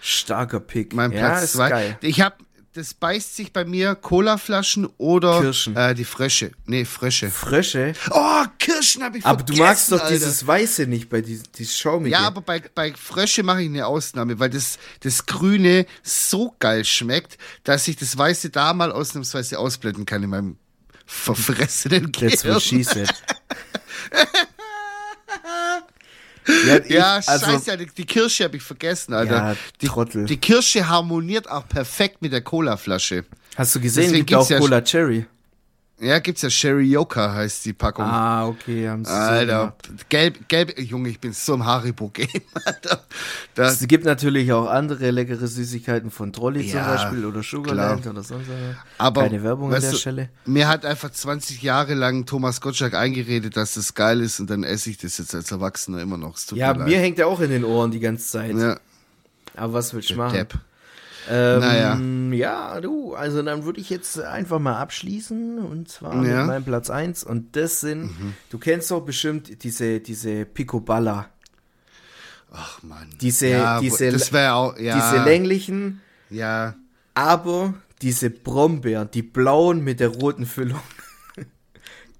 Starker Pick. Mein ja, Platz ist zwei. geil. Ich habe, das beißt sich bei mir Cola-Flaschen oder Kirschen. Äh, die Frösche. Nee, Frösche. Frische. Oh, Kirschen habe ich Aber vergessen, du magst doch Alter. dieses Weiße nicht bei diesem dieses Schaumige. Ja, aber bei, bei Frösche mache ich eine Ausnahme, weil das, das Grüne so geil schmeckt, dass ich das Weiße da mal ausnahmsweise ausblenden kann in meinem verfressenen That's Gehirn. what she said. Ja, ich, Ja, also, scheiße, die, die Kirsche habe ich vergessen, Alter. Ja, die, Trottel. die Kirsche harmoniert auch perfekt mit der Colaflasche. Hast du gesehen, Deswegen gibt auch ja- Cola Cherry. Ja, gibt's ja Sherry-Yoka heißt die Packung. Ah, okay, haben sie so Alter, gemacht. gelb, gelb, Junge, ich bin so im Haribo-Game, Alter. Das, Es gibt natürlich auch andere leckere Süßigkeiten von Trolli zum Ja, Beispiel oder Sugarland oder sonst was. aber, Keine Werbung an der du, Stelle. Mir hat einfach 20 Jahre lang Thomas Gottschalk eingeredet, dass das geil ist und dann esse ich das jetzt als Erwachsener immer noch. Ja, mir mir hängt ja auch in den Ohren die ganze Zeit. Ja, Aber was willst du machen? Depp. Ähm, Naja. Ja, du, also dann würde ich jetzt einfach mal abschließen und zwar mit Ja. Mhm. meinem Platz 1 und das sind, du kennst doch bestimmt diese, diese Picoballa, Ach Mann. Diese- ja, diese- das auch, ja. diese länglichen, Ja. aber diese Brombeeren, die blauen mit der roten Füllung.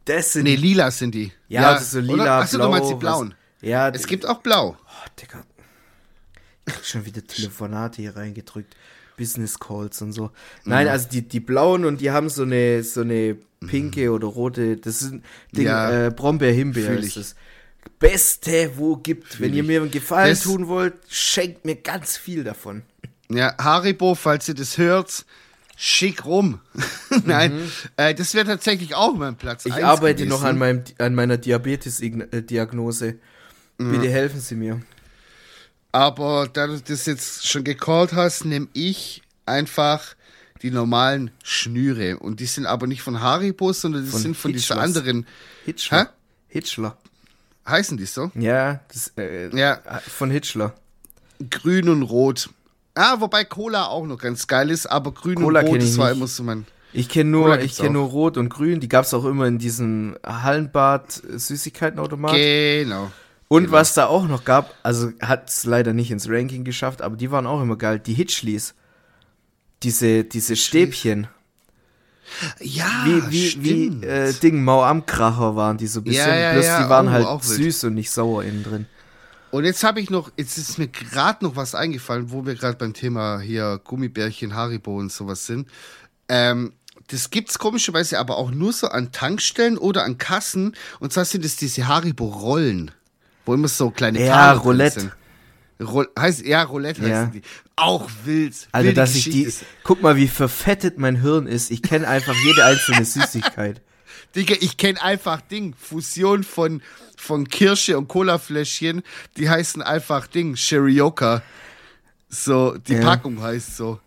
Das sind Nee, lila sind die. Ja, das ist so lila, Achso, blau. du meinst die was- blauen. Ja, Es gibt auch blau. Oh, Digga. Ich krieg schon wieder Telefonate hier reingedrückt. Business Calls und so. Nein, Mhm. also die, die blauen und die haben so eine, so eine pinke oder rote, das sind Ding, Ja. äh, Brombeer, Himbeer Fühl ist ich. das. Beste, wo gibt. Wenn ihr mir einen Gefallen Das- tun wollt, schenkt mir ganz viel davon. Ja, Haribo, falls ihr das hört, schick rum. Nein, äh, das wäre tatsächlich auch mein Platz. Mhm. Ich arbeite gewesen. noch an, meinem, an meiner Diabetes-Diagnose. Mhm. Bitte helfen Sie mir. Aber da du das jetzt schon gecallt hast, nehme ich einfach die normalen Schnüre. Und die sind aber nicht von Haribo, sondern die Von sind von dieser Hitchlers. anderen. Hitchler. Hitchler. Heißen die so? Ja, das, äh, Ja. von Hitchler. Grün und Rot. Ah, wobei Cola auch noch ganz geil ist, aber Grün Cola und Rot, das war nicht. immer so mein. Ich kenne nur, ich kenne nur Rot und Grün. Die gab es auch immer in diesem Hallenbad äh, Süßigkeitenautomat. Genau. Und was da auch noch gab, also hat es leider nicht ins Ranking geschafft, aber die waren auch immer geil. Die Hitchlis. Diese, diese Stäbchen. Ja, Wie, wie, stimmt. wie äh, Ding Mau am Kracher waren die so ein bisschen. Ja, ja, Bloß ja, die waren oh, halt süß und nicht sauer innen drin. Und jetzt habe ich noch, jetzt ist mir gerade noch was eingefallen, wo wir gerade beim Thema hier Gummibärchen, Haribo und sowas sind. Ähm, das gibt's komischerweise aber auch nur so an Tankstellen oder an Kassen. Und zwar sind es diese Haribo-Rollen, wo immer so kleine Ja, drin Roulette. sind. Roll, heißt, ja, Roulette heißen Ja. die. Auch wild. Also, dass ich die. Guck mal, wie verfettet mein Hirn ist. Ich kenne einfach jede einzelne Süßigkeit. Digga, ich kenne einfach Ding. Fusion von, von Kirsche und Colafläschchen. Die heißen einfach Ding. Sherioka. So, die Ja. Packung heißt so.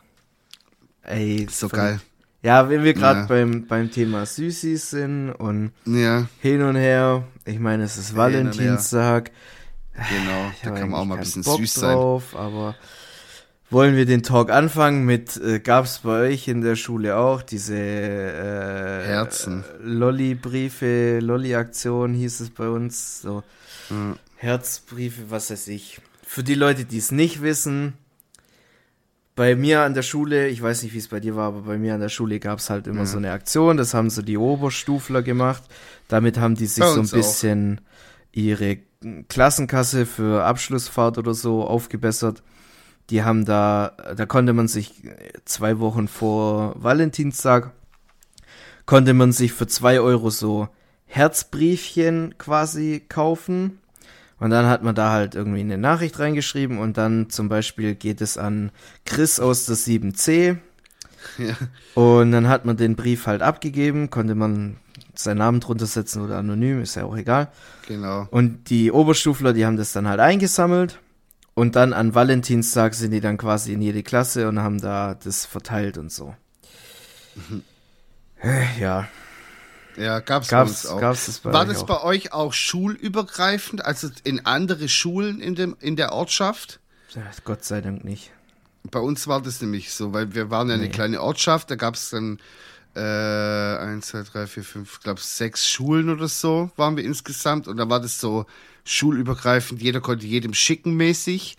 Ey, So geil. Ja, wenn wir gerade Ja. beim, beim Thema Süßis sind und Ja, hin und her, ich meine, es ist. Valentinstag. genau. Ich Da kann man auch mal ein bisschen Bock süß sein. drauf, aber wollen wir den Talk anfangen mit, äh, gab's bei euch in der Schule auch diese äh, Herzen. Lolli-Briefe, Lolli-Aktion hieß es bei uns, so Mhm. Herzbriefe, was weiß ich. Für die Leute, die es nicht wissen, bei mir an der Schule, ich weiß nicht, wie es bei dir war, aber bei mir an der Schule gab es halt immer so eine Aktion, das haben so die Oberstufler gemacht. Damit haben die sich so ein uns auch. bisschen ihre Klassenkasse für Abschlussfahrt oder so aufgebessert. Die haben da, da konnte man sich zwei Wochen vor Valentinstag, konnte man sich für zwei Euro so Herzbriefchen quasi kaufen. Und dann hat man da halt irgendwie eine Nachricht reingeschrieben und dann zum Beispiel geht es an Chris aus der 7C. Ja. Und dann hat man den Brief halt abgegeben, konnte man seinen Namen drunter setzen oder anonym, ist ja auch egal. Genau. Und die Oberstufler, die haben das dann halt eingesammelt. Und dann an Valentinstag sind die dann quasi in jede Klasse und haben da das verteilt und so. Äh, Ja, Ja, gab's, gab's, uns auch. gab's das bei War das auch? bei euch auch schulübergreifend, also in andere Schulen in, dem, in der Ortschaft? Ja, Gott sei Dank nicht. Bei uns war das nämlich so, weil wir waren ja eine Nee. kleine Ortschaft, da gab es dann äh, eins, zwei, drei, vier, fünf, ich glaube sechs Schulen oder so waren wir insgesamt und da war das so schulübergreifend, jeder konnte jedem schicken mäßig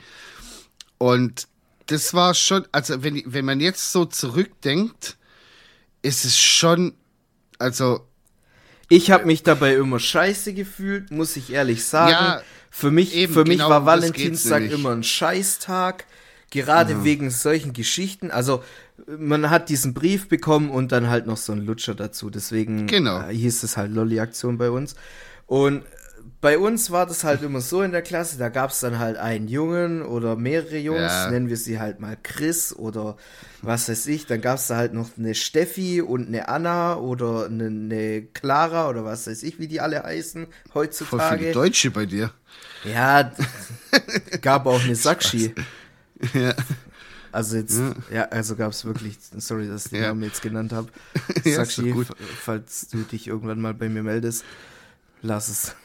und das war schon, also wenn, wenn man jetzt so zurückdenkt, ist es schon, also Ich habe mich dabei immer scheiße gefühlt, muss ich ehrlich sagen. Ja, für mich, eben, für mich genau war Valentinstag immer ein Scheißtag, gerade wegen solchen Geschichten. Also man hat diesen Brief bekommen und dann halt noch so ein Lutscher dazu. Deswegen Genau. äh, hieß es halt Lolli-Aktion bei uns. Und bei uns war das halt immer so in der Klasse, da gab es dann halt einen Jungen oder mehrere Jungs, Ja. nennen wir sie halt mal Chris oder was weiß ich. Dann gab es da halt noch eine Steffi und eine Anna oder eine, eine Clara oder was weiß ich, wie die alle heißen voll viele heutzutage. Deutsche bei dir. Ja, gab auch eine Sakshi. Ja. Also jetzt, ja, also gab es wirklich, sorry, dass ich den Ja. Namen jetzt genannt habe. Ja, Sakshi, falls du dich irgendwann mal bei mir meldest, lass es.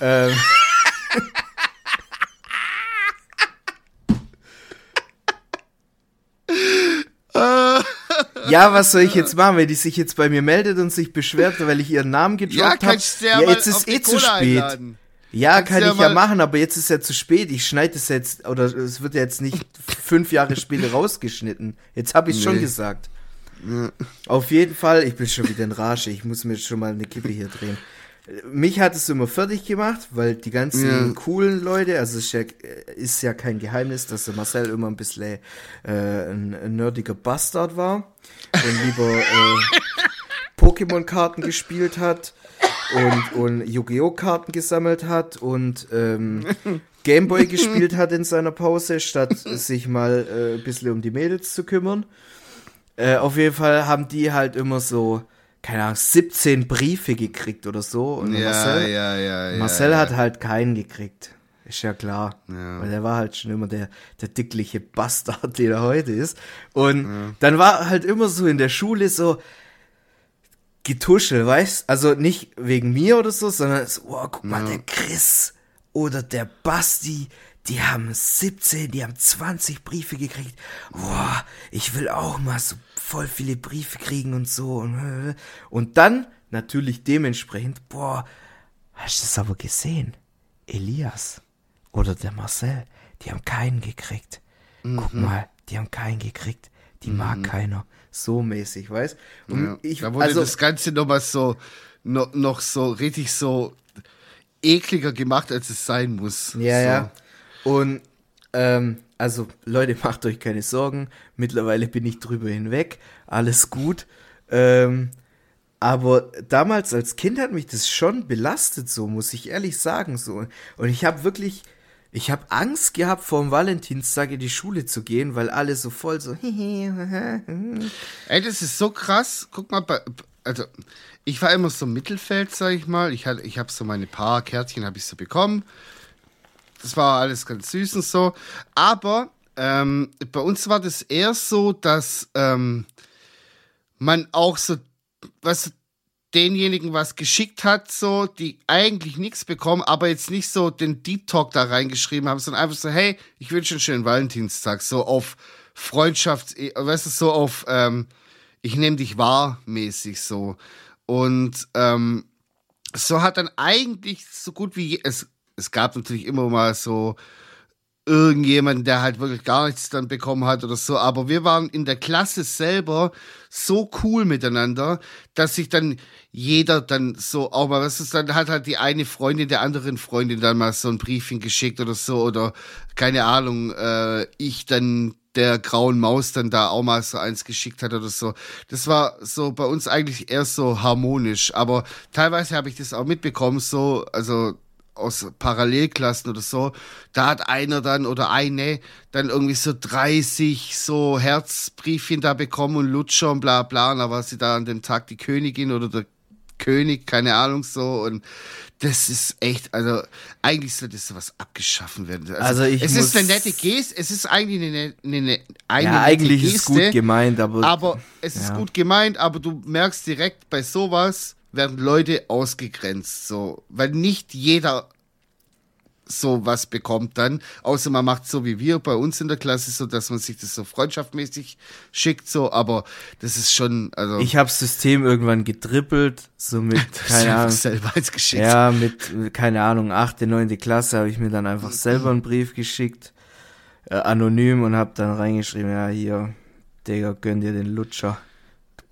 Ähm, Ja, was soll ich jetzt machen, wenn die sich jetzt bei mir meldet und sich beschwert, weil ich ihren Namen gedroppt Ja, habe? ja, ja, jetzt ist eh zu spät. einladen. Ja, Kannst kann ja ich ja mal- machen, aber jetzt ist ja zu spät. Ich schneide es jetzt, oder es wird ja jetzt nicht fünf Jahre später rausgeschnitten. Jetzt habe ich schon Nee. gesagt. Auf jeden Fall, ich bin schon wieder in Rage. Ich muss mir schon mal eine Kippe hier drehen. Mich hat es immer fertig gemacht, weil die ganzen Ja. coolen Leute, also es ist ja, ist ja kein Geheimnis, dass der Marcel immer ein bisschen äh, ein, ein nerdiger Bastard war und lieber äh, Pokémon-Karten gespielt hat und, und Yu-Gi-Oh! Karten gesammelt hat und ähm, Gameboy gespielt hat in seiner Pause, statt sich mal äh, ein bisschen um die Mädels zu kümmern. Äh, auf jeden Fall haben die halt immer so, keine Ahnung, 17 Briefe gekriegt oder so. Und Ja, Marcel, ja, ja. Marcel hat halt keinen gekriegt. Ist ja klar. Weil der war halt schon immer der, der dickliche Bastard, der er heute ist. Und dann war halt immer so in der Schule so Getuschel, weißt? Also nicht wegen mir oder so, sondern so, wow, guck mal, der Chris oder der Basti, die haben 17, die haben 20 Briefe gekriegt. Boah, ich will auch mal so voll viele Briefe kriegen und so. Und, und dann natürlich dementsprechend, boah, hast du das aber gesehen? Elias oder der Marcel, die haben keinen gekriegt. Guck mal, die haben keinen gekriegt. Die mag keiner. So mäßig, weißt? Und Ja. ich, da wurde also, das Ganze nochmal so, noch, noch so richtig so ekliger gemacht, als es sein muss. Ja, so. ja. Und ähm, also Leute, macht euch keine Sorgen. Mittlerweile bin ich drüber hinweg. Alles gut. Ähm, aber damals als Kind hat mich das schon belastet, so muss ich ehrlich sagen. So. Und ich habe wirklich, ich habe Angst gehabt, vor dem Valentinstag in die Schule zu gehen, weil alle so voll so. Ey, das ist so krass. Guck mal, also ich war immer so im Mittelfeld, sag ich mal. Ich, hatte, ich habe so meine paar Kärtchen habe ich so bekommen. Das war alles ganz süß und so. Aber ähm, bei uns war das eher so, dass ähm, man auch so, was denjenigen was geschickt hat, so, die eigentlich nichts bekommen, aber jetzt nicht so den Deep Talk da reingeschrieben haben, sondern einfach so, hey, ich wünsche einen schönen Valentinstag, so auf Freundschafts, weißt du, so auf, ähm, ich nehme dich wahr, mäßig so. Und ähm, so hat dann eigentlich so gut wie es, es gab natürlich immer mal so irgendjemanden, der halt wirklich gar nichts dann bekommen hat oder so, aber wir waren in der Klasse selber so cool miteinander, dass sich dann jeder dann so auch mal, was ist dann hat halt die eine Freundin der anderen Freundin dann mal so ein Briefchen geschickt oder so oder keine Ahnung, äh, ich dann der grauen Maus dann da auch mal so eins geschickt hat oder so. Das war so bei uns eigentlich eher so harmonisch, aber teilweise habe ich das auch mitbekommen, so, also aus Parallelklassen oder so, da hat einer dann oder eine dann irgendwie so 30 so Herzbriefchen da bekommen und Lutscher und bla bla, und da war sie da an dem Tag die Königin oder der König, keine Ahnung so und das ist echt, also eigentlich sollte sowas abgeschaffen werden. Also ich es ist eine nette Geste, es ist eigentlich eine, eine, eine, eine Ja, eigentlich ist Geste, gut gemeint, aber, aber es ist Ja. gut gemeint, aber du merkst direkt bei sowas werden Leute ausgegrenzt, so, weil nicht jeder so was bekommt dann, außer man macht so wie wir bei uns in der Klasse, so dass man sich das so freundschaftmäßig schickt, so, aber das ist schon, also ich habe System irgendwann getrippelt, so mit, keine Ahnung, selber als geschickt. Ja, mit, keine Ahnung, achte, neunte Klasse habe ich mir dann einfach selber einen Brief geschickt, äh, anonym und habe dann reingeschrieben, ja, hier, Digga, gönn dir den Lutscher,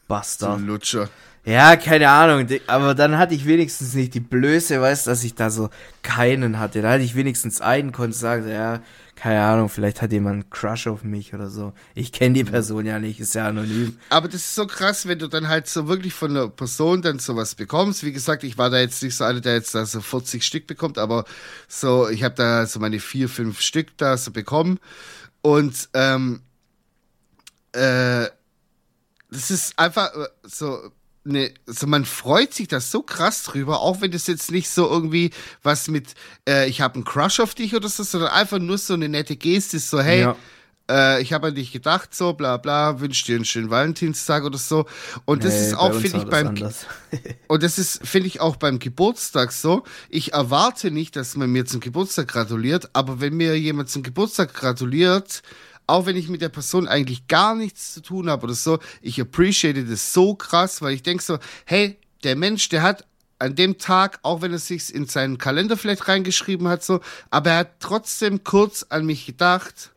Bastard. ein Lutscher. Ja, keine Ahnung, aber dann hatte ich wenigstens nicht die Blöße, weißt dass ich da so keinen hatte. Da hatte ich wenigstens einen, konnte sagen, ja, keine Ahnung, vielleicht hat jemand einen Crush auf mich oder so. Ich kenne die Person ja nicht, ist ja anonym. Aber das ist so krass, wenn du dann halt so wirklich von einer Person dann sowas bekommst. Wie gesagt, ich war da jetzt nicht so einer, der jetzt da so 40 Stück bekommt, aber so, ich habe da so meine vier, fünf Stück da so bekommen. Und ähm, äh, das ist einfach äh, so. Ne, so man freut sich da so krass drüber, auch wenn das jetzt nicht so irgendwie was mit, äh, ich habe einen Crush auf dich oder so, sondern einfach nur so eine nette Geste, ist so, hey, Ja. äh, ich habe an dich gedacht, so, bla bla, wünsche dir einen schönen Valentinstag oder so. Und das Nee, ist auch, finde ich, das beim und das ist, finde ich, auch beim Geburtstag so. Ich erwarte nicht, dass man mir zum Geburtstag gratuliert, aber wenn mir jemand zum Geburtstag gratuliert, auch wenn ich mit der Person eigentlich gar nichts zu tun habe oder so, ich appreciate das so krass, weil ich denke so, hey, der Mensch, der hat an dem Tag, auch wenn er sich in seinen Kalender vielleicht reingeschrieben hat, so, aber er hat trotzdem kurz an mich gedacht.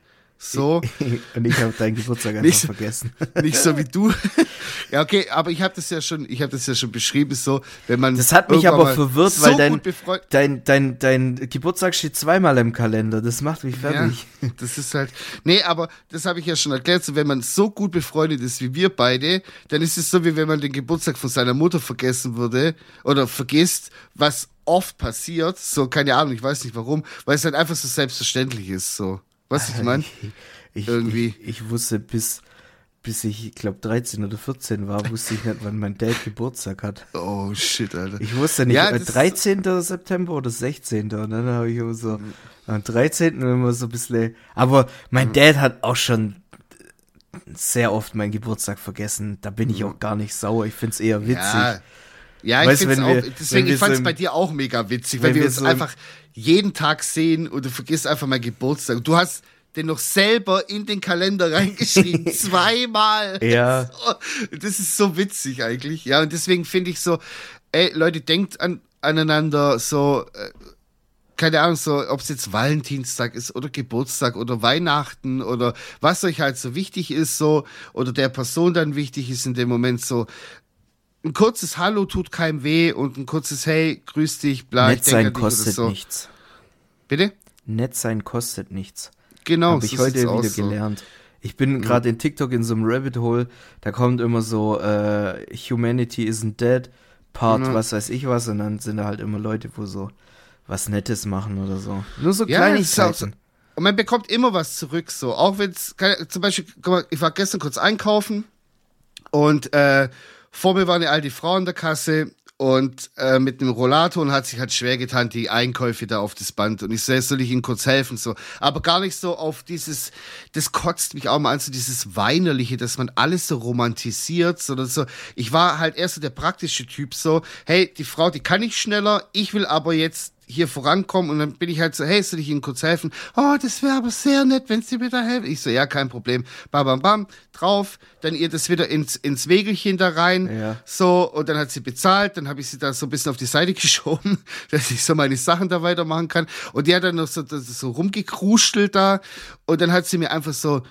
So. Und ich habe deinen Geburtstag einfach Nicht vergessen. Nicht so wie du. ja, okay, aber ich habe das ja schon, ich habe das ja schon beschrieben, so, wenn man. Das hat mich aber verwirrt, so weil dein, dein, dein, dein Geburtstag steht zweimal im Kalender. Das macht mich fertig. Ja, das ist halt. Nee, aber das habe ich ja schon erklärt. So, wenn man so gut befreundet ist wie wir beide, dann ist es so, wie wenn man den Geburtstag von seiner Mutter vergessen würde oder vergisst, was oft passiert. So, keine Ahnung, ich weiß nicht warum, weil es halt einfach so selbstverständlich ist. So. Was ich meine? Ich, Irgendwie. Ich, ich wusste bis, bis ich, ich glaube, 13 oder 14 war, wusste ich nicht, wann mein Dad Geburtstag hat. Oh shit, Alter. Ich wusste nicht, Ja, äh, das- 13. September oder 16. Und dann habe ich immer so, am 13. immer so ein bisschen, aber mein Mhm. Dad hat auch schon sehr oft meinen Geburtstag vergessen. Da bin ich auch gar nicht sauer. Ich finde es eher witzig. Mhm. Ja, ja ich Weißt du, finde wenn auch, wir- deswegen, ich fand es so im- bei dir auch mega witzig, weil wir wir uns so einfach jeden Tag sehen und du vergisst einfach meinen Geburtstag. Du hast den noch selber in den Kalender reingeschrieben, zweimal. Ja. Das ist so witzig eigentlich. Ja, und deswegen finde ich so, ey, Leute, denkt an, aneinander, so, äh, keine Ahnung, so, ob es jetzt Valentinstag ist oder Geburtstag oder Weihnachten oder was euch halt so wichtig ist, so, oder der Person dann wichtig ist in dem Moment so. Ein kurzes Hallo tut keinem weh und ein kurzes Hey, grüß dich, bla, Nett ich denke sein kostet so. nichts. Bitte? Nett sein kostet nichts. Genau, Habe ich so heute wieder so. gelernt. Ich bin gerade in TikTok in so einem Rabbit Hole, da kommt immer so äh, Humanity isn't dead, Part Ja. was weiß ich was und dann sind da halt immer Leute, wo so was Nettes machen oder so. Nur so Ja, Kleinigkeiten. Und man bekommt immer was zurück, so. Auch wenn es, zum Beispiel, guck mal, ich war gestern kurz einkaufen und äh, vor mir war eine alte Frau in der Kasse und äh, mit einem Rollator und hat sich halt schwer getan, die Einkäufe da auf das Band. Und ich so, soll ich Ihnen kurz helfen? So. Aber gar nicht so auf dieses, das kotzt mich auch mal an, so dieses Weinerliche, dass man alles so romantisiert, sondern so, ich war halt erst so der praktische Typ, so, hey, die Frau, die kann ich schneller, ich will aber jetzt hier vorankommen und dann bin ich halt so, hey, soll ich Ihnen kurz helfen? Oh, das wäre aber sehr nett, wenn Sie mir da helfen. Ich so, ja, kein Problem. Bam, bam, bam, drauf, dann ihr das wieder ins, ins Wegelchen da rein. Ja. So, und dann hat sie bezahlt, dann habe ich sie da so ein bisschen auf die Seite geschoben, dass ich so meine Sachen da weitermachen kann. Und die hat dann noch so, das so rumgekruschelt da und dann hat sie mir einfach so,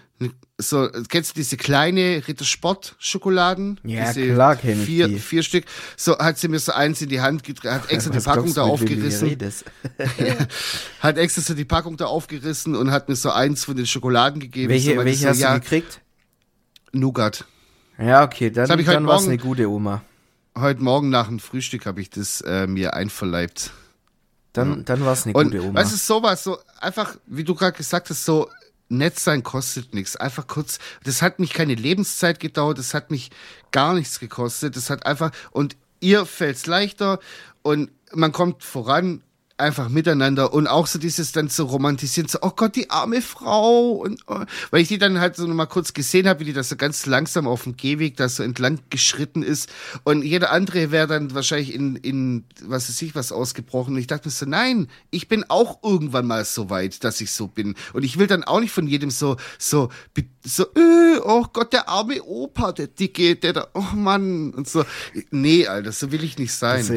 so, kennst du diese kleine Rittersport-Schokoladen? Ja, diese klar kenn ich vier, die. Vier Stück. So hat sie mir so eins in die Hand gedreht, hat extra die Was Packung glaubst da aufgerissen redest? hat extra so die Packung da aufgerissen und hat mir so eins von den Schokoladen gegeben. Welche, so, welche so, hast ja, du gekriegt? Nougat. Ja, okay, dann, ich dann war es eine gute Oma. Heute Morgen nach dem Frühstück habe ich das äh, mir einverleibt. Dann, dann war es eine gute Oma. weißt du, sowas, so einfach, wie du gerade gesagt hast, so nett sein kostet nichts. Einfach kurz, das hat mich keine Lebenszeit gedauert, das hat mich gar nichts gekostet. Das hat einfach, und ihr fällt's leichter und man kommt voran einfach miteinander und auch so dieses dann zu romantisieren, so, oh Gott, die arme Frau und oh, weil ich die dann halt so mal kurz gesehen habe, wie die da so ganz langsam auf dem Gehweg da so entlang geschritten ist. Und jeder andere wäre dann wahrscheinlich in, in, was weiß ich, was ausgebrochen. Und ich dachte mir so, nein, ich bin auch irgendwann mal so weit, dass ich so bin. Und ich will dann auch nicht von jedem so, so, so, äh, oh Gott, der arme Opa, der Dicke, der da, oh Mann und so, nee, Alter, so will ich nicht sein. Das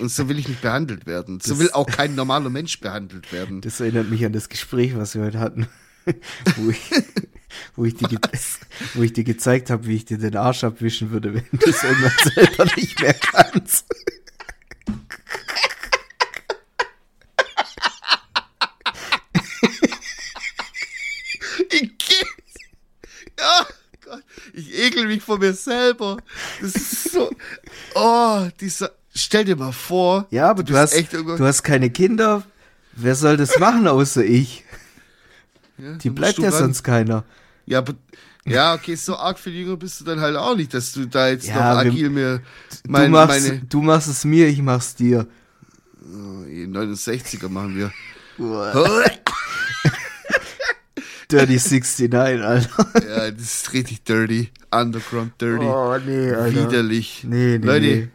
Und so will ich nicht behandelt werden. So will auch kein normaler Mensch behandelt werden. Das erinnert mich an das Gespräch, was wir heute hatten, wo ich, wo ich, dir, ge wo ich dir gezeigt habe, wie ich dir den Arsch abwischen würde, wenn du es irgendwann selber nicht mehr kannst. Ich ekel mich vor mir selber. Das ist so. Oh, dieser. Stell dir mal vor. Ja, aber du, hast, du hast keine Kinder. Wer soll das machen außer ich? Ja, Die bleibt ja ran. sonst keiner. Ja, aber. Ja, okay, so arg viel jünger bist du dann halt auch nicht, dass du da jetzt Ja, noch agil mir Du, mein, machst, meine du machst es mir, ich mach's dir. oh, 69er machen wir. Dirty 69, Alter. ja, das ist richtig dirty. Underground dirty. Oh, nee, Alter. Widerlich. Nee, nee, Leute, nee.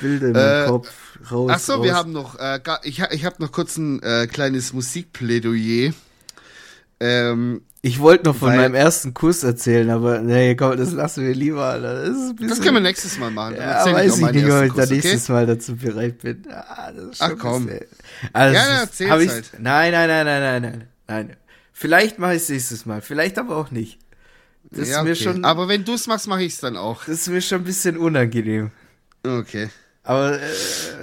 Bilder in äh, Kopf. Raus, Ach so, raus. wir haben noch, äh, ich, ich habe noch kurz ein äh, kleines Musikplädoyer. Ähm, Ich wollte noch von Weil- meinem ersten Kuss erzählen, aber nee, komm, das lassen wir lieber, Alter. Das, bisschen, Das können wir nächstes Mal machen. Ja, weiß ich nicht, ob ich da nächstes Mal dazu bereit bin. Ah, Ach, komm. Also, Ja, es erzähl's hab ich, halt. Nein, nein, nein, nein, nein, nein, nein. Vielleicht mache ich es nächstes Mal, vielleicht aber auch nicht. Das ja, ist mir okay. schon, Aber wenn du es machst, mache ich es dann auch. das ist mir schon ein bisschen unangenehm. Okay. Aber äh,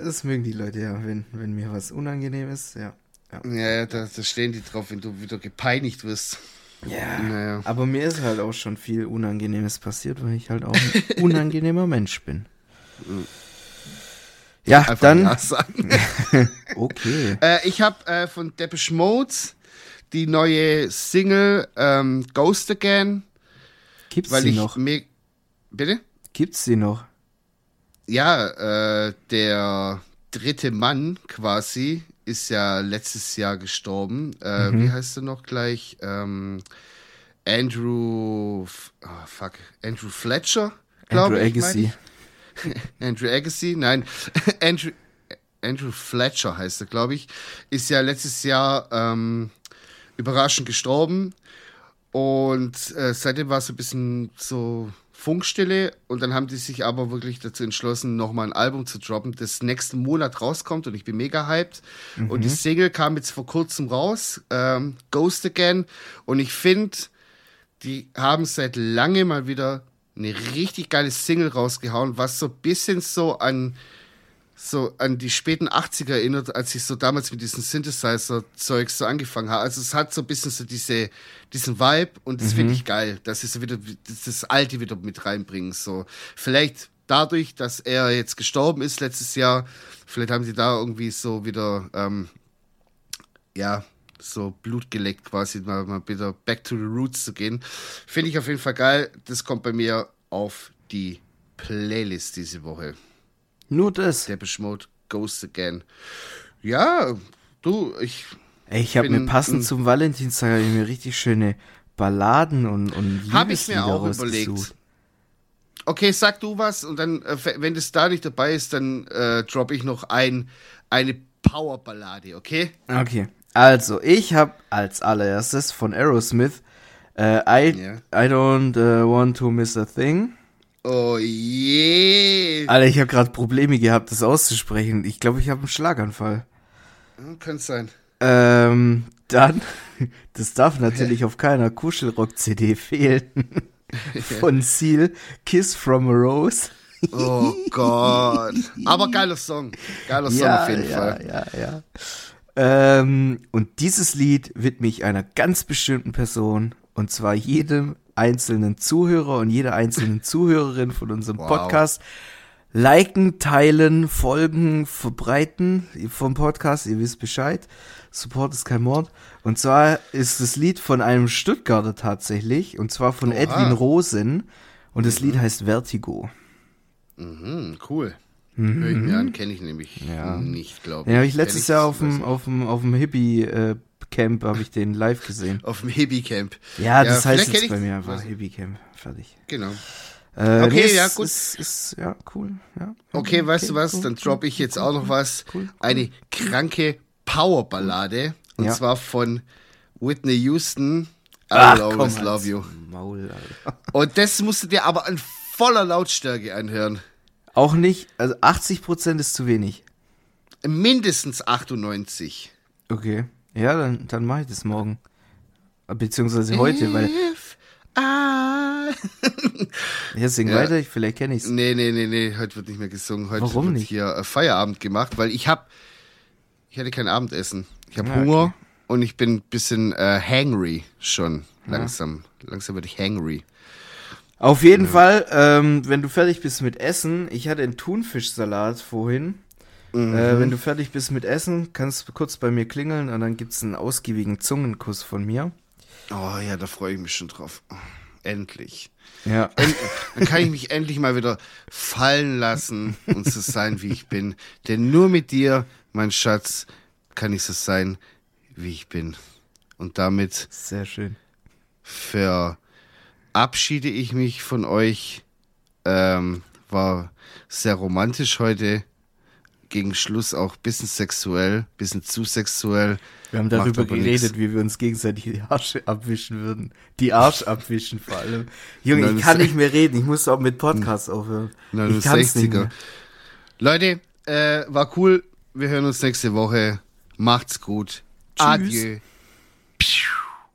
das mögen die Leute ja, wenn, wenn mir was unangenehm ist, ja. Ja. Ja, da, da stehen die drauf, wenn du wieder gepeinigt wirst. ja. Naja. Aber mir ist halt auch schon viel Unangenehmes passiert, weil ich halt auch ein unangenehmer Mensch bin. Ja, Einfach dann, Ja sagen. okay. äh, ich habe äh, von Depeche Mode die neue Single ähm, Ghost Again, Gibt's weil sie noch? Bitte? Gibt's sie noch? Ja, äh, der dritte Mann quasi ist ja letztes Jahr gestorben. Äh, Mhm. Wie heißt er noch gleich? Ähm, Andrew, ah, fuck, Andrew Fletcher, glaube Andrew ich. mein Agassi. ich. Andrew Agassi, nein, Andrew, Andrew Fletcher heißt er, glaube ich, ist ja letztes Jahr ähm, überraschend gestorben. Und äh, seitdem war es ein bisschen so Funkstille. Und dann haben die sich aber wirklich dazu entschlossen, nochmal ein Album zu droppen, das nächsten Monat rauskommt. Und ich bin mega hyped. Und die Single kam jetzt vor kurzem raus, ähm, Ghost Again. Und ich finde, die haben seit lange mal wieder eine richtig geile Single rausgehauen, was so ein bisschen so an so an die späten 80er erinnert, als ich so damals mit diesem Synthesizer-Zeugs so angefangen habe. Also es hat so ein bisschen so diese, diesen Vibe und das finde ich geil, dass sie so wieder das, das Alte wieder mit reinbringen. So vielleicht dadurch, dass er jetzt gestorben ist letztes Jahr, vielleicht haben sie da irgendwie so wieder ähm, ja so Blut geleckt quasi, mal, mal wieder back to the roots zu gehen. Finde ich auf jeden Fall geil. Das kommt bei mir auf die Playlist diese Woche. Nur das. Der Mode Ghost Again. Ja, du, ich. Ey, ich habe mir passend zum Valentinstag mir richtig schöne Balladen und, und Hab ich mir auch überlegt. Okay, sag du was und dann, äh, wenn das da nicht dabei ist, dann äh, droppe ich noch ein, eine Powerballade, okay? Okay. Also, ich habe als allererstes von Aerosmith äh, I, Ja. I don't äh, want to miss a thing. Oh je. Alter, ich habe gerade Probleme gehabt, das auszusprechen. Ich glaube, ich habe einen Schlaganfall. Hm, Könnte sein. Ähm, dann, das darf natürlich auf keiner Kuschelrock-CD fehlen. Von Seal, Kiss from a Rose. Oh Gott. Aber geiler Song. Geiler Song auf jeden ja, Fall. Ja, ja, ähm, und dieses Lied widme ich einer ganz bestimmten Person. Und zwar jedem einzelnen Zuhörer und jeder einzelnen Zuhörerin von unserem Wow. Podcast. Liken, teilen, folgen, verbreiten vom Podcast. Ihr wisst Bescheid. Support ist kein Mord. Und zwar ist das Lied von einem Stuttgarter tatsächlich. Und zwar von Oha. Edwin Rosen. Und das Lied heißt Vertigo. Mhm, cool. Hör ich mir an, kenne ich nämlich Ja. nicht, glaube ich. Den habe ich letztes Jahr auf dem, auf dem, auf dem Hippie-Camp habe ich den live gesehen. auf dem Hippie-Camp. Ja, das heißt vielleicht jetzt bei mir einfach weiß- Hippie-Camp. Fertig. Genau. Äh, Okay, nee, ja, gut. Ist, ist, ja, cool. Ja. Okay, weißt du was? cool, Dann cool, droppe ich jetzt auch noch was. cool, cool. Eine kranke Powerballade. Und Ja. zwar von Whitney Houston. I Ach, will komm, always halt's love you. Maul. Und das musst du dir aber in voller Lautstärke anhören. Auch nicht, also 80% ist zu wenig. Mindestens 98. Okay. Ja, dann, dann mache ich das morgen. Beziehungsweise heute, weil. If I... Ja, sing Ja. weiter, ich, vielleicht kenne ich's. Nee, nee, nee, nee, heute wird nicht mehr gesungen. Heute Warum wird nicht? hier äh, Feierabend gemacht, weil ich hab, ich hatte kein Abendessen. Ich habe Ah, Hunger okay. und ich bin ein bisschen äh, hangry schon. Langsam. Langsam werde ich hangry. Auf jeden Fall, ähm, wenn du fertig bist mit Essen, ich hatte einen Thunfischsalat vorhin. Mhm. Äh, wenn du fertig bist mit Essen, kannst du kurz bei mir klingeln und dann gibt's einen ausgiebigen Zungenkuss von mir. Oh ja, da freue ich mich schon drauf. Endlich. Ja. End dann kann ich mich endlich mal wieder fallen lassen und so sein, wie ich bin. Denn nur mit dir, mein Schatz, kann ich so sein, wie ich bin. Und damit Sehr schön. Verabschiede ich mich von euch. Ähm, war sehr romantisch heute. gegen Schluss auch bisschen sexuell, bisschen zu sexuell. Wir haben darüber geredet, nix. wie wir uns gegenseitig die Arsche abwischen würden. Die Arsch abwischen vor allem. Junge, ich kann nicht mehr reden. Ich muss auch mit Podcast aufhören. Ich kann's nicht 69er. mehr. Leute, äh, war cool. Wir hören uns nächste Woche. Macht's gut. Tschüss. Adieu.